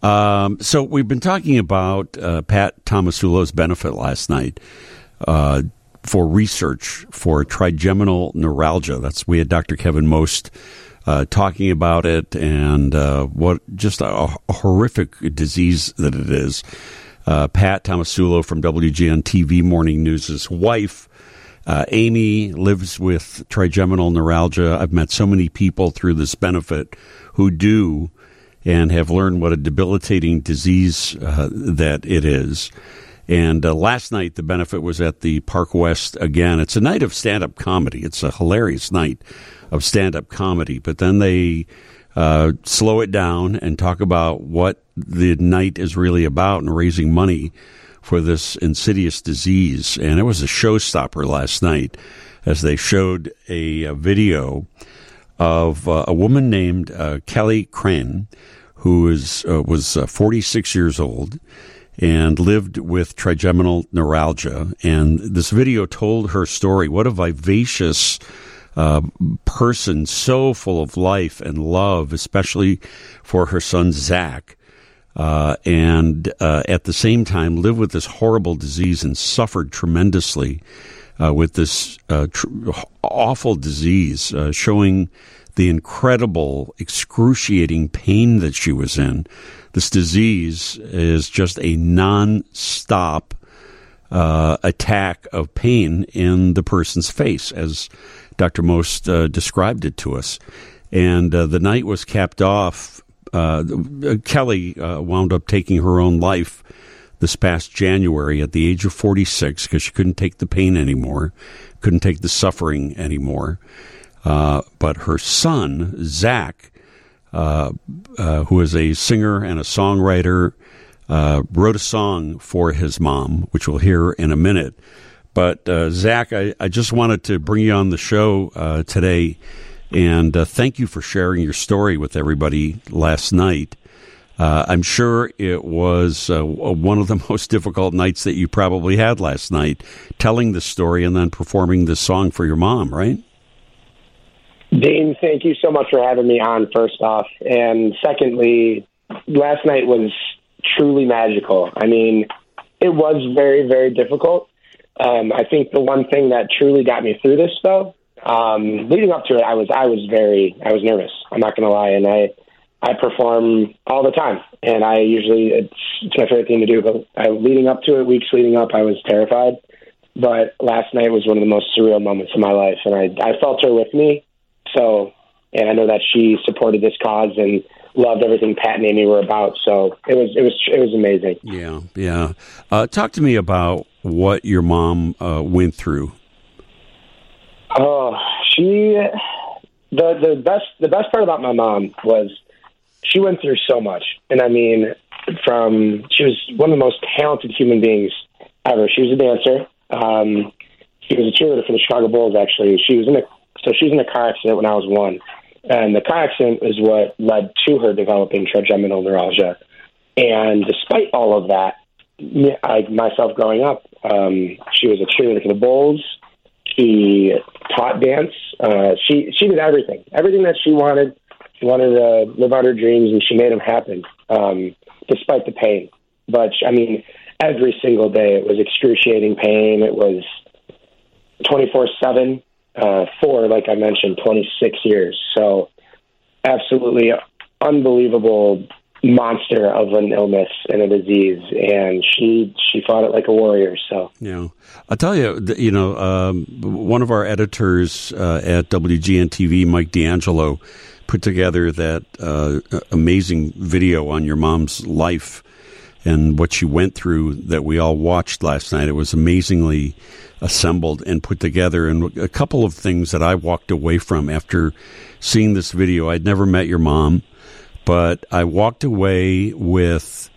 Um, so we've been talking about uh, Pat Tomasulo's benefit last night uh, for research for trigeminal neuralgia. That's we had Dr. Kevin Most uh, talking about it and uh, what just a, a horrific disease that it is. Uh, Pat Tomasulo from WGN TV Morning News' wife. Uh, Amy lives with trigeminal neuralgia. I've met so many people through this benefit who do and have learned what a debilitating disease uh, that it is. And uh, last night, the benefit was at the Park West again. It's a night of stand up comedy. It's a hilarious night of stand up comedy. But then they uh, slow it down and talk about what the night is really about and raising money for this insidious disease. And it was a showstopper last night as they showed a, a video of uh, a woman named uh, Kelly Crean, who is uh, was uh, 46 years old and lived with trigeminal neuralgia. And this video told her story. What a vivacious uh, person, so full of life and love, especially for her son Zach. Uh, and at the same time, lived with this horrible disease and suffered tremendously uh, with this uh, tr- awful disease, uh, showing the incredible, excruciating pain that she was in. This disease is just a non-stop uh, attack of pain in the person's face, as Dr. Most uh, described it to us. And uh, the night was capped off. Kelly wound up taking her own life this past January at the age of 46 because she couldn't take the pain anymore, couldn't take the suffering anymore. Uh, but her son, Zach, uh, uh, who is a singer and a songwriter, uh, wrote a song for his mom, which we'll hear in a minute. But uh, Zach, I, I just wanted to bring you on the show uh, today and thank you for sharing your story with everybody last night. Uh, I'm sure it was uh, one of the most difficult nights that you probably had last night, telling the story and then performing this song for your mom, right? Dean, thank you so much for having me on, first off. And secondly, last night was truly magical. I mean, it was very, very difficult. Um, I think the one thing that truly got me through this, though, um, leading up to it, I was I was very I was nervous. I'm not going to lie, and I I perform all the time, and I usually it's, it's my favorite thing to do. But I, leading up to it, weeks leading up, I was terrified. But last night was one of the most surreal moments of my life, and I I felt her with me. So, and I know that she supported this cause and loved everything Pat and Amy were about. So it was it was it was amazing. Yeah, yeah. Uh, talk to me about what your mom uh, went through. Oh, she the the best the best part about my mom was she went through so much, and I mean, from she was one of the most talented human beings ever. She was a dancer. Um, she was a cheerleader for the Chicago Bulls. Actually, she was in a so she was in a car accident when I was one, and the car accident is what led to her developing trigeminal neuralgia. And despite all of that, I myself growing up, um, she was a cheerleader for the Bulls. She taught dance. Uh, she she did everything, everything that she wanted. She wanted to live out her dreams, and she made them happen, um, despite the pain. But I mean, every single day it was excruciating pain. It was twenty four seven uh, for, like I mentioned, twenty six years. So, absolutely unbelievable monster of an illness and a disease, and she she fought it like a warrior. So yeah, I'll tell you, you know, um, one of our editors uh, at WGN TV, Mike D'Angelo, put together that uh, amazing video on your mom's life and what she went through that we all watched last night. It was amazingly assembled and put together, and a couple of things that I walked away from after seeing this video. I'd never met your mom but I walked away with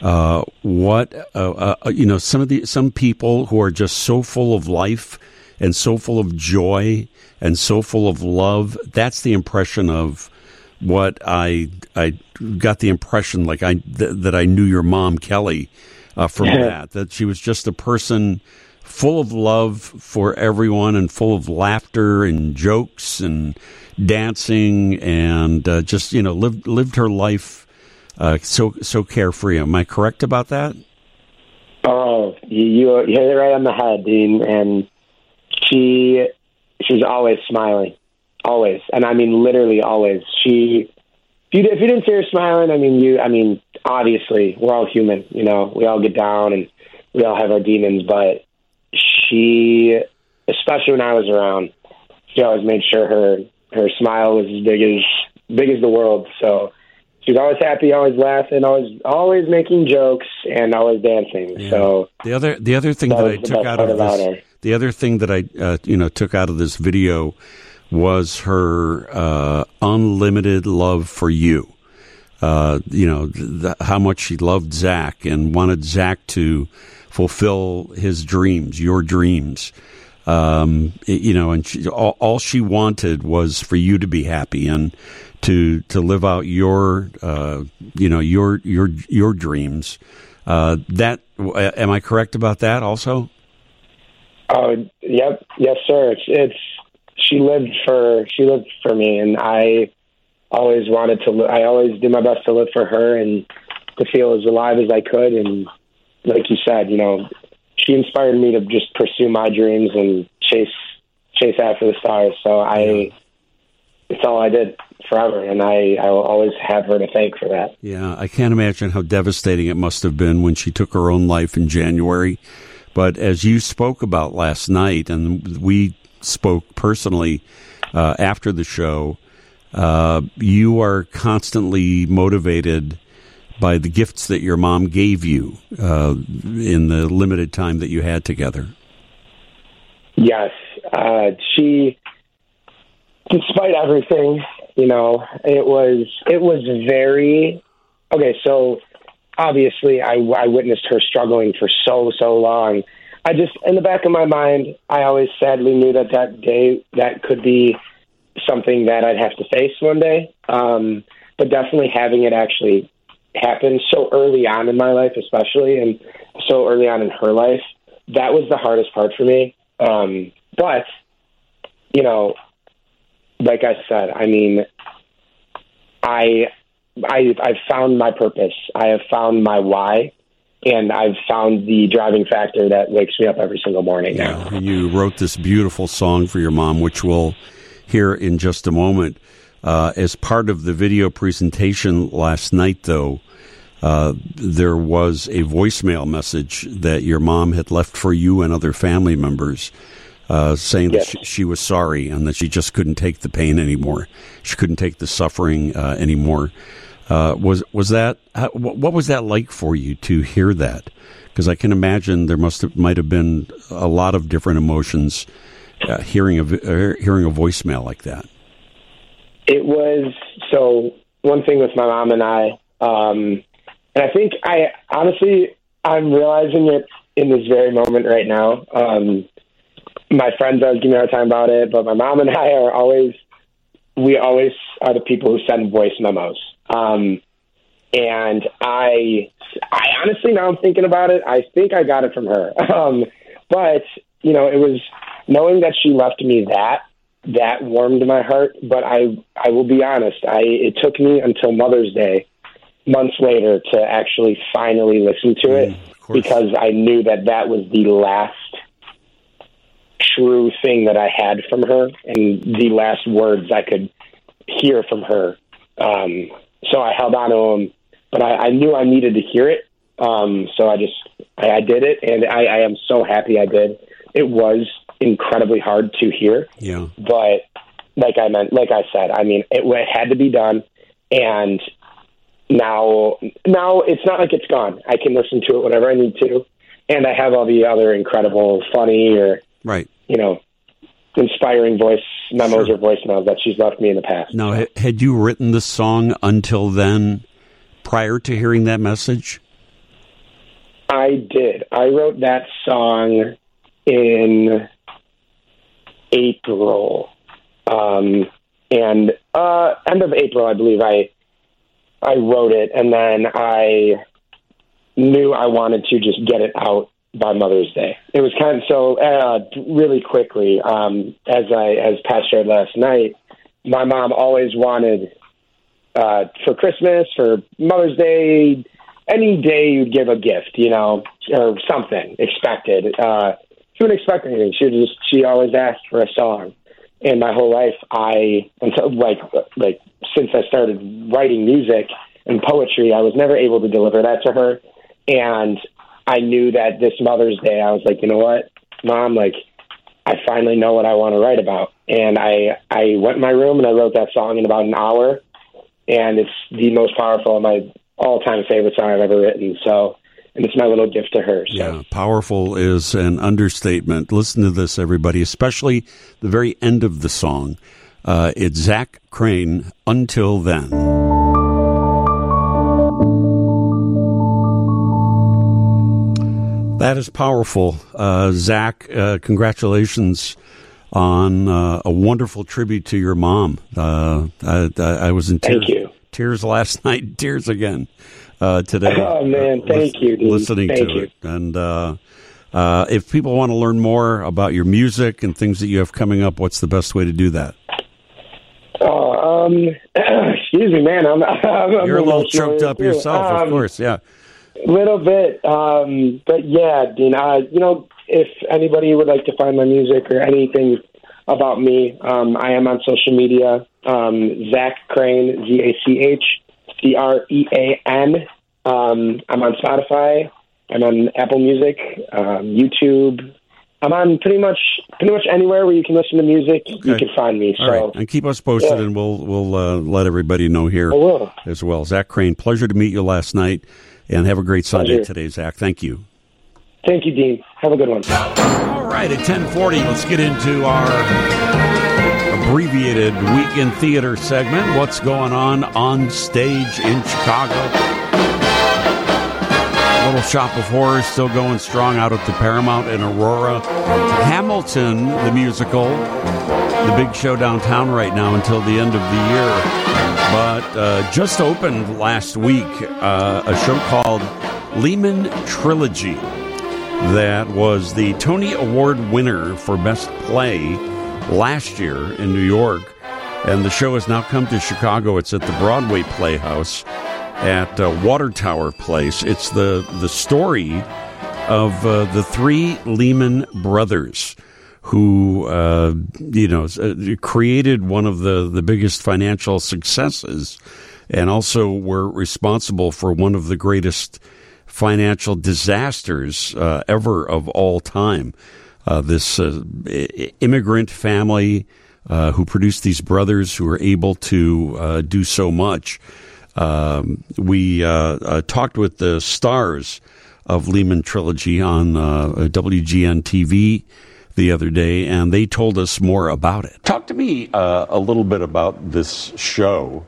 uh, what uh, uh, you know. Some of the some people who are just so full of life and so full of joy and so full of love. That's the impression of what I I got the impression like I th- that I knew your mom Kelly uh, from yeah. that that she was just a person full of love for everyone and full of laughter and jokes and dancing and uh, just you know lived lived her life uh, so so carefree. Am I correct about that? Oh, you you hit it right on the head, Dean. And she she's always smiling, always, and I mean literally always. She if you, if you didn't see her smiling, I mean you. I mean obviously we're all human, you know. We all get down and we all have our demons, but she, especially when I was around, she always made sure her her smile was as big as big as the world. So she was always happy, always laughing, always always making jokes, and always dancing. Yeah. So the other the other thing that, that I took out of this, her. The other thing that I uh, you know took out of this video was her uh, unlimited love for you. Uh, you know how much she loved Zach and wanted Zach to fulfill his dreams, your dreams. Um, you know, and she, all, all, she wanted was for you to be happy and to to live out your uh, you know your your your dreams. Uh, that am I correct about that? Also. Oh, yep, yes, sir. It's, it's she lived for she lived for me, and I always wanted to. I always did my best to live for her and to feel as alive as I could. And like you said, you know, she inspired me to just pursue my dreams and chase chase after the stars. So I, it's all I did forever, and I I will always have her to thank for that. Yeah, I can't imagine how devastating it must have been when she took her own life in January. But as you spoke about last night, and we spoke personally uh, after the show, uh, you are constantly motivated by the gifts that your mom gave you uh, in the limited time that you had together. Yes, uh, she, despite everything, you know, it was it was very okay. So obviously, I, I witnessed her struggling for so so long. I just, in the back of my mind, I always sadly knew that that day that could be something that I'd have to face one day. Um, but definitely having it actually happen so early on in my life, especially, and so early on in her life, that was the hardest part for me. Um, but, you know, like I said, I mean, I, I, I've found my purpose. I have found my why, and I've found the driving factor that wakes me up every single morning now. You wrote this beautiful song for your mom, which we'll hear in just a moment. Uh, as part of the video presentation last night, though, uh, there was a voicemail message that your mom had left for you and other family members, uh, saying Yes. that she, she was sorry and that she just couldn't take the pain anymore. She couldn't take the suffering uh, anymore. Uh, was was that how, what was that like for you to hear that? Because I can imagine there must have, might have been a lot of different emotions uh, hearing a uh, hearing a voicemail like that. It was so one thing with my mom and I, um, and I think I honestly I'm realizing it in this very moment right now. Um, my friends always give me a hard time about it, but my mom and I are always we always are the people who send voice memos. Um, and I, I honestly now I'm thinking about it. I think I got it from her. Um, but you know, it was knowing that she left me that that warmed my heart. But I, I will be honest. I it took me until Mother's Day, months later, to actually finally listen to it course. because I knew that that was the last true thing that I had from her and the last words I could hear from her. Um, so I held on to them, but I, I knew I needed to hear it. Um, so I just I, I did it, and I, I am so happy I did. It was incredibly hard to hear, Yeah, but like I meant, like I said, I mean, it, it had to be done, and now now it's not like it's gone. I can listen to it whenever I need to, and I have all the other incredible, funny, or right. you know, inspiring voice memos Sure. or voicemails that she's left me in the past. Now, had you written the song until then, prior to hearing that message? I did. I wrote that song in April, um, and uh, end of April, I believe. I I wrote it, and then I knew I wanted to just get it out by Mother's Day. It was kind of so uh, really quickly. Um, as I as Pat shared last night, my mom always wanted uh, for Christmas, for Mother's Day, any day you'd give a gift, you know, or something expected. Uh, she wouldn't expect anything. She would just she always asked for a song. And my whole life, I until like like since I started writing music and poetry, I was never able to deliver that to her. And I knew that this Mother's Day, I was like, you know what, Mom, like I finally know what I want to write about. And I I went in my room and I wrote that song in about an hour and it's the most powerful, of my all-time favorite song I've ever written. So, and it's my little gift to her. So. Yeah, powerful is an understatement. Listen to this, everybody, especially the very end of the song. Uh, it's Zach Crean, Until Then. That is powerful. Uh, Zach, uh, congratulations on uh, a wonderful tribute to your mom. Uh, I, I, was in tears, tears last night, tears again uh, today. Oh, man, thank you, dude. Listening Thank to you. it. And uh, uh, if people want to learn more about your music and things that you have coming up, what's the best way to do that? Oh, um, excuse me, man. I'm, I'm, I'm You're a little choked up yourself, of Um, course. Yeah. Little bit. Um, but yeah, Dean, uh, you know, if anybody would like to find my music or anything about me, um, I am on social media. Um, Zach Crean, Z A C H C R E A N. Um, I'm on Spotify. I'm on Apple Music, um, YouTube. I'm on pretty much pretty much anywhere where you can listen to music. You can find me. So right. And keep us posted, yeah. and we'll we'll uh, let everybody know here as well. Zach Crean, pleasure to meet you last night, and have a great Sunday today, Zach. Thank you. Thank you, Dean. Have a good one. All right, at 1040, let's get into our abbreviated weekend theater segment. What's going on on stage in Chicago? Little Shop of Horrors still going strong out at the Paramount in Aurora. Hamilton, the musical, the big show downtown right now until the end of the year. But uh, just opened last week uh, a show called Lehman Trilogy that was the Tony Award winner for Best Play last year in New York. And the show has now come to Chicago. It's at the Broadway Playhouse at uh, Water Tower Place. It's the, the story of uh, the three Lehman brothers who uh, you know uh, created one of the the biggest financial successes, and also were responsible for one of the greatest financial disasters uh, ever of all time. Uh, this uh, immigrant family uh, who produced these brothers who were able to do so much. Um, we talked with the stars of Lehman Trilogy on WGN TV the other day, and they told us more about it. Talk to me uh, a little bit about this show,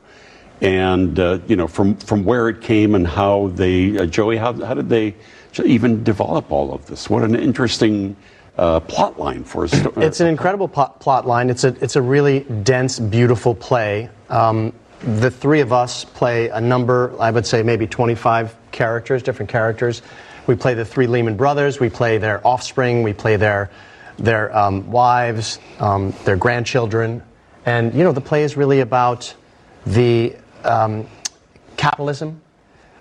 and uh, you know from from where it came and how they, uh, Joey, how how did they even develop all of this? What an interesting uh, plot line for a story. It's an incredible plot, plot line. It's a it's a really dense, beautiful play. Um, the three of us play a number, I would say maybe 25 characters, different characters. We play the three Lehman brothers. We play their offspring. We play their their um, wives, um, their grandchildren, and you know the play is really about the um, capitalism,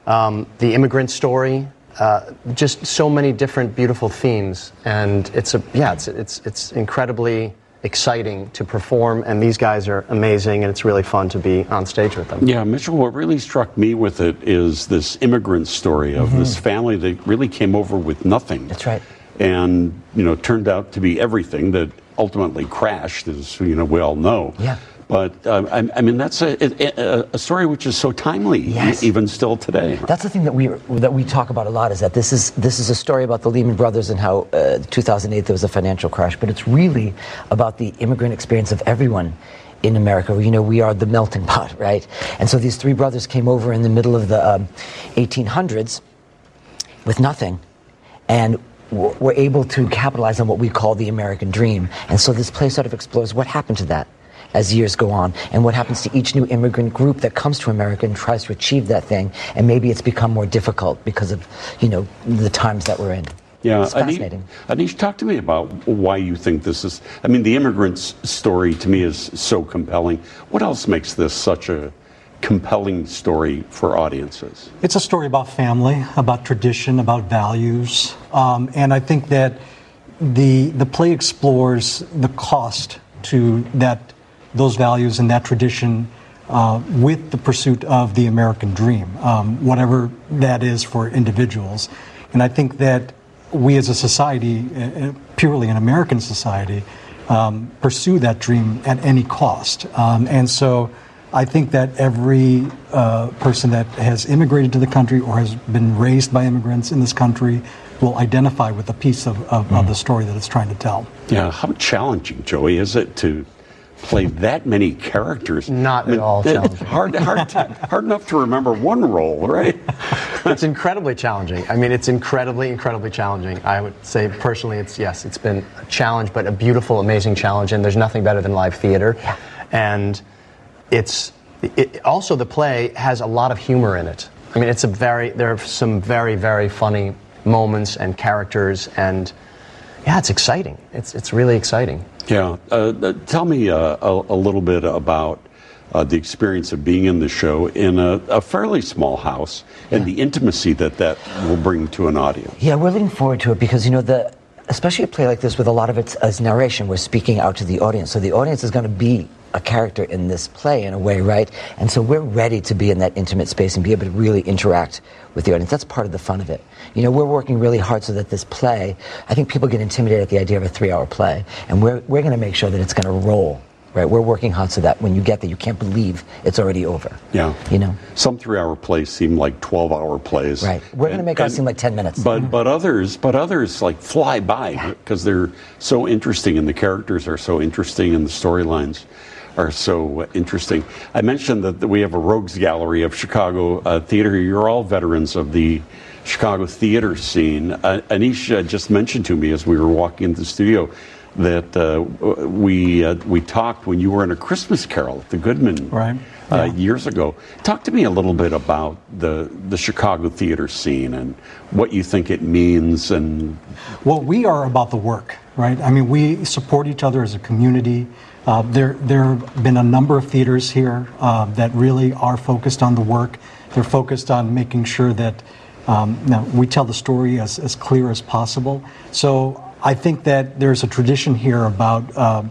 um, the immigrant story, uh, just so many different beautiful themes, and it's a yeah, it's it's it's incredibly exciting to perform, and these guys are amazing, and it's really fun to be on stage with them. Yeah, Mitchell, what really struck me with it is this immigrant story of this family that really came over with nothing. That's right. And, you know, turned out to be everything that ultimately crashed, as, you know, we all know. Yeah. But, um, I, I mean, that's a, a, a story which is so timely, e- Yes. even still today. That's the thing that we that we talk about a lot is that this is this is a story about the Lehman Brothers and how uh, 2008 there was a financial crash, but it's really about the immigrant experience of everyone in America. You know, we are the melting pot, right? And so these three brothers came over in the middle of the um, 1800s with nothing, and were able to capitalize on what we call the American dream. And so this play sort of explores what happened to that as years go on and what happens to each new immigrant group that comes to America and tries to achieve that thing. And maybe it's become more difficult because of, you know, the times that we're in. Yeah, It's fascinating. Anish. Anish, talk to me about why you think this is. I mean, the immigrant's story to me is so compelling. What else makes this such a compelling story for audiences? It's a story about family, about tradition, about values, um, and I think that the the play explores the cost to that those values and that tradition uh, with the pursuit of the American dream, um, whatever that is for individuals. And I think that we as a society, uh, uh, purely an American society, um, pursue that dream at any cost. Um, and so I think that every uh, person that has immigrated to the country or has been raised by immigrants in this country will identify with a piece of, of, of the story that it's trying to tell. Yeah, how challenging, Joey, is it to play that many characters? Not I mean, at all challenging. Hard, hard, to- hard enough to remember one role, right? it's incredibly challenging. I mean, it's incredibly, incredibly challenging. I would say personally, it's yes, it's been a challenge, but a beautiful, amazing challenge. And there's nothing better than live theater. And it's it, also the play has a lot of humor in it. I mean, it's a very there are some very, very funny moments and characters, and yeah, it's exciting. It's it's really exciting. Yeah. Uh, uh, tell me uh, a, a little bit about uh, the experience of being in the show in a, a fairly small house and the intimacy that that will bring to an audience. Yeah, we're looking forward to it because you know the, especially a play like this with a lot of its, as narration, we're speaking out to the audience. So the audience is going to be a character in this play in a way, right? And so we're ready to be in that intimate space and be able to really interact with the audience. That's part of the fun of it. You know, we're working really hard so that this play, I think people get intimidated at the idea of a three-hour play, and we're we're going to make sure that it's going to roll. Right, we're working hard so that when you get there, you can't believe it's already over. Yeah. You know. Some three-hour plays seem like twelve-hour plays. Right. We're going to make ours seem like 10 minutes. But but others but others like fly by because they're so interesting and the characters are so interesting and the storylines are so interesting. I mentioned that we have a rogues gallery of Chicago uh, theater. You're all veterans of the Chicago theater scene. Uh, Anish uh, just mentioned to me as we were walking into the studio that uh, we uh, we talked when you were in a Christmas Carol at the Goodman Right. uh, years ago. Talk to me a little bit about the the Chicago theater scene and what you think it means and Well, we are about the work, right? I mean, we support each other as a community. Uh, there, there have been a number of theaters here uh, that really are focused on the work. They're focused on making sure that um, now we tell the story as, as clear as possible. So I think that there's a tradition here about uh,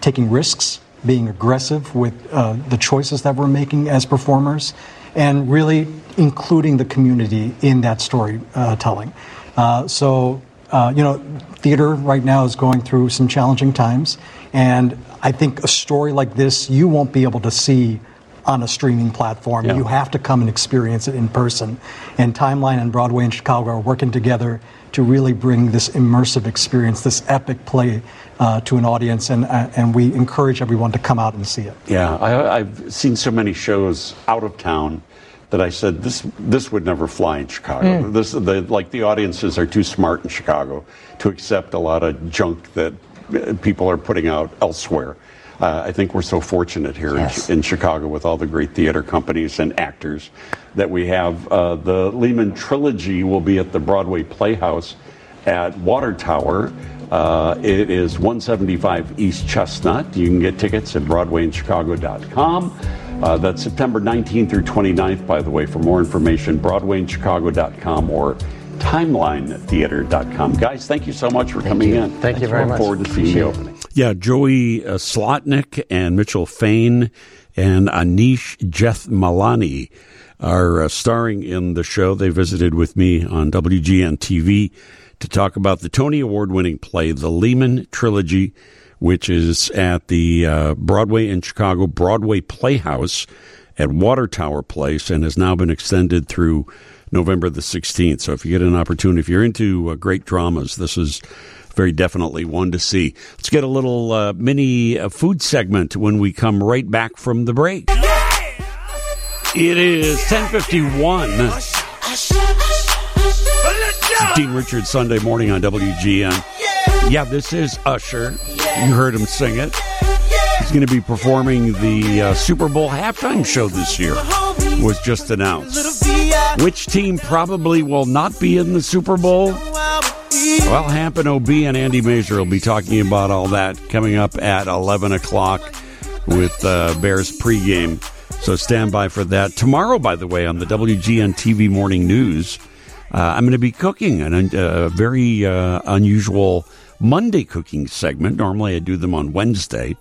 taking risks, being aggressive with uh, the choices that we're making as performers, and really including the community in that storytelling. Uh, so, uh, you know, theater right now is going through some challenging times, and I think a story like this you won't be able to see on a streaming platform. Yeah. You have to come and experience it in person. And Timeline and Broadway in Chicago are working together to really bring this immersive experience, this epic play, uh, to an audience, and uh, and we encourage everyone to come out and see it. Yeah, I, I've seen so many shows out of town that I said this this would never fly in Chicago. This the like the audiences are too smart in Chicago to accept a lot of junk that uh, people are putting out elsewhere. Uh, I think we're so fortunate here Yes. in, in Chicago with all the great theater companies and actors that we have. Uh, the Lehman trilogy will be at the Broadway Playhouse at Water Tower. Uh, it is 175 East Chestnut. You can get tickets at BroadwayInChicago.com. Uh, that's September 19th through 29th, by the way. For more information, BroadwayInChicago.com or TimelineTheater.com. Guys, thank you so much for coming you. in. Thank you very Look much. forward to seeing the Appreciate it. opening. Yeah, Joey uh, Slotnick and Mitchell Fain and Anish Jethmalani are uh, starring in the show. They visited with me on WGN TV to talk about the Tony Award winning play, The Lehman Trilogy, which is at the uh, Broadway in Chicago Broadway Playhouse at Water Tower Place and has now been extended through November the 16th. So if you get an opportunity, if you're into uh, great dramas, this is very definitely one to see. Let's get a little uh, mini uh, food segment when we come right back from the break. It is 1051. Dean Richards Sunday morning on WGN. Yeah, this is Usher. You heard him sing it. He's going to be performing the uh, Super Bowl halftime show this year. Was just announced. Which team probably will not be in the Super Bowl? Well, Hamp and OB and Andy Masur will be talking about all that coming up at 11 o'clock with uh, Bears pregame. So stand by for that. Tomorrow, by the way, on the WGN TV Morning News, uh, I'm going to be cooking a very uh, unusual Monday cooking segment. Normally I do them on Wednesday,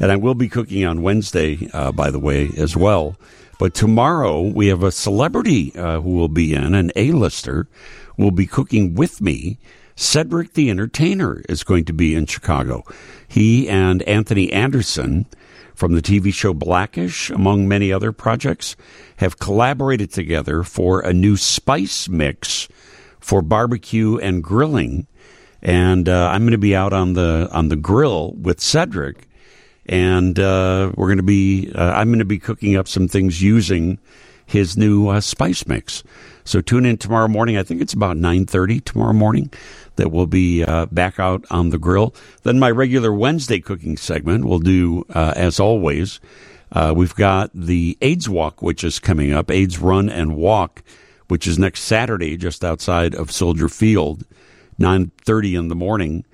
and I will be cooking on Wednesday, uh, by the way, as well. But tomorrow we have a celebrity uh, who will be in, an A-lister, will be cooking with me. Cedric the Entertainer is going to be in Chicago. He and Anthony Anderson from the TV show Blackish, among many other projects, have collaborated together for a new spice mix for barbecue and grilling. And uh, I'm going to be out on the on the grill with Cedric, and uh, we're going to be uh, I'm going to be cooking up some things using his new uh, spice mix. So tune in tomorrow morning. I think it's about 9:30 tomorrow morning that we'll be uh, back out on the grill. Then my regular Wednesday cooking segment we'll do uh, as always. Uh, we've got the AIDS Walk, which is coming up, AIDS Run and Walk, which is next Saturday, just outside of Soldier Field, 9:30 in the morning.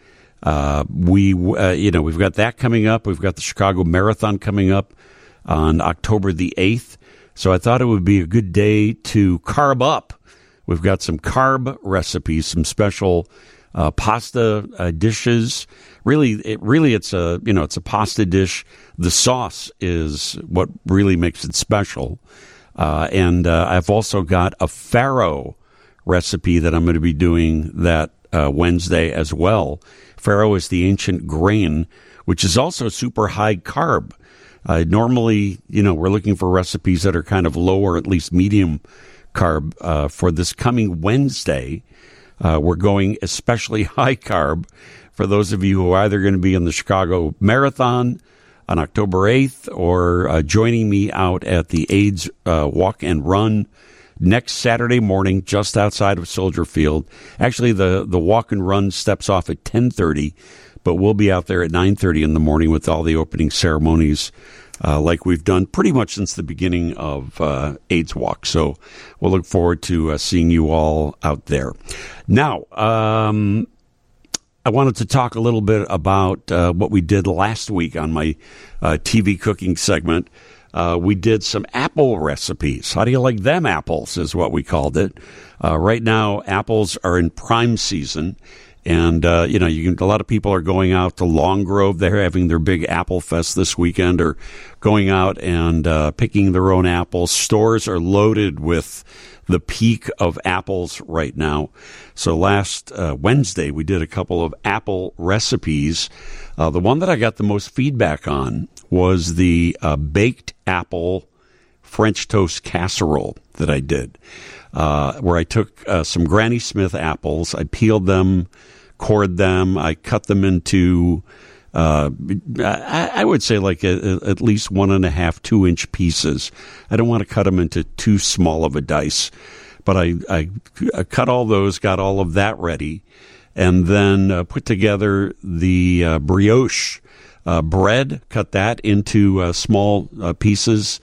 Uh, we, uh, you know, we've got that coming up. We've got the Chicago Marathon coming up on October the 8th. So I thought it would be a good day to carb up. We've got some carb recipes, some special uh, pasta uh, dishes. Really, it really it's a you know it's a pasta dish. The sauce is what really makes it special. Uh, and uh, I've also got a farro recipe that I'm going to be doing that Wednesday as well. Farro is the ancient grain, which is also super high carb. Uh, normally, you know, we're looking for recipes that are kind of low or at least medium carb. Uh, for this coming Wednesday, uh, we're going especially high carb for those of you who are either going to be in the Chicago Marathon on October 8th or uh, joining me out at the AIDS uh, Walk and Run next Saturday morning just outside of Soldier Field. Actually, the, the walk and run steps off at 1030 but we'll be out there at 9.30 in the morning with all the opening ceremonies uh, like we've done pretty much since the beginning of uh, AIDS Walk. So we'll look forward to uh, seeing you all out there. Now, um, I wanted to talk a little bit about uh, what we did last week on my uh, TV cooking segment. Uh, we did some apple recipes. How do you like them apples? Is what we called it. Uh, right now, apples are in prime season, And uh, you know, you can, a lot of people are going out to Long Grove. They're having their big apple fest this weekend, or going out and uh, picking their own apples. Stores are loaded with the peak of apples right now. So last uh, Wednesday, we did a couple of apple recipes. Uh, the one that I got the most feedback on was the uh, baked apple French toast casserole that I did, uh, where I took uh, some Granny Smith apples, I peeled them, cored them, I cut them into. Uh, I, I, would say like a, a, at least one and a half, two inch pieces. I don't want to cut them into too small of a dice, but I, I, I cut all those, got all of that ready, and then uh, put together the uh, brioche uh, bread, cut that into uh, small uh, pieces.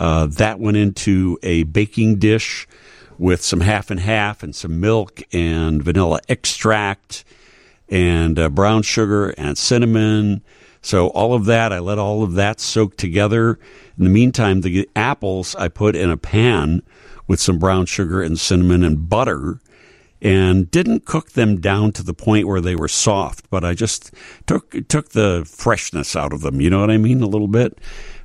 Uh, that went into a baking dish with some half and half and some milk and vanilla extract and uh, brown sugar and cinnamon. So all of that, I let all of that soak together. In the meantime, the apples I put in a pan with some brown sugar and cinnamon and butter and didn't cook them down to the point where they were soft, but I just took took the freshness out of them. You know what I mean, a little bit,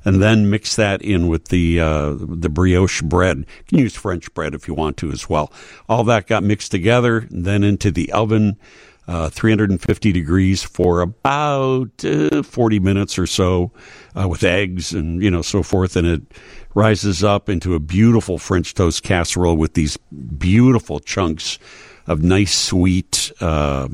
and then mix that in with the uh, the brioche bread. You can use French bread if you want to as well. All that got mixed together, then into the oven. Uh, 350 degrees for about uh, 40 minutes or so uh, with eggs and you know so forth and it rises up into a beautiful french toast casserole with these beautiful chunks of nice sweet uh,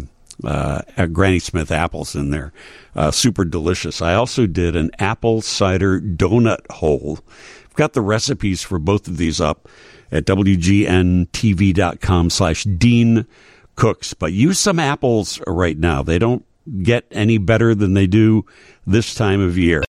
uh, Granny Smith apples in there. Uh, super delicious. I also did an apple cider donut hole. I've got the recipes for both of these up at WGNTV.com slash Dean Cooks. But use some apples right now. They don't get any better than they do this time of year.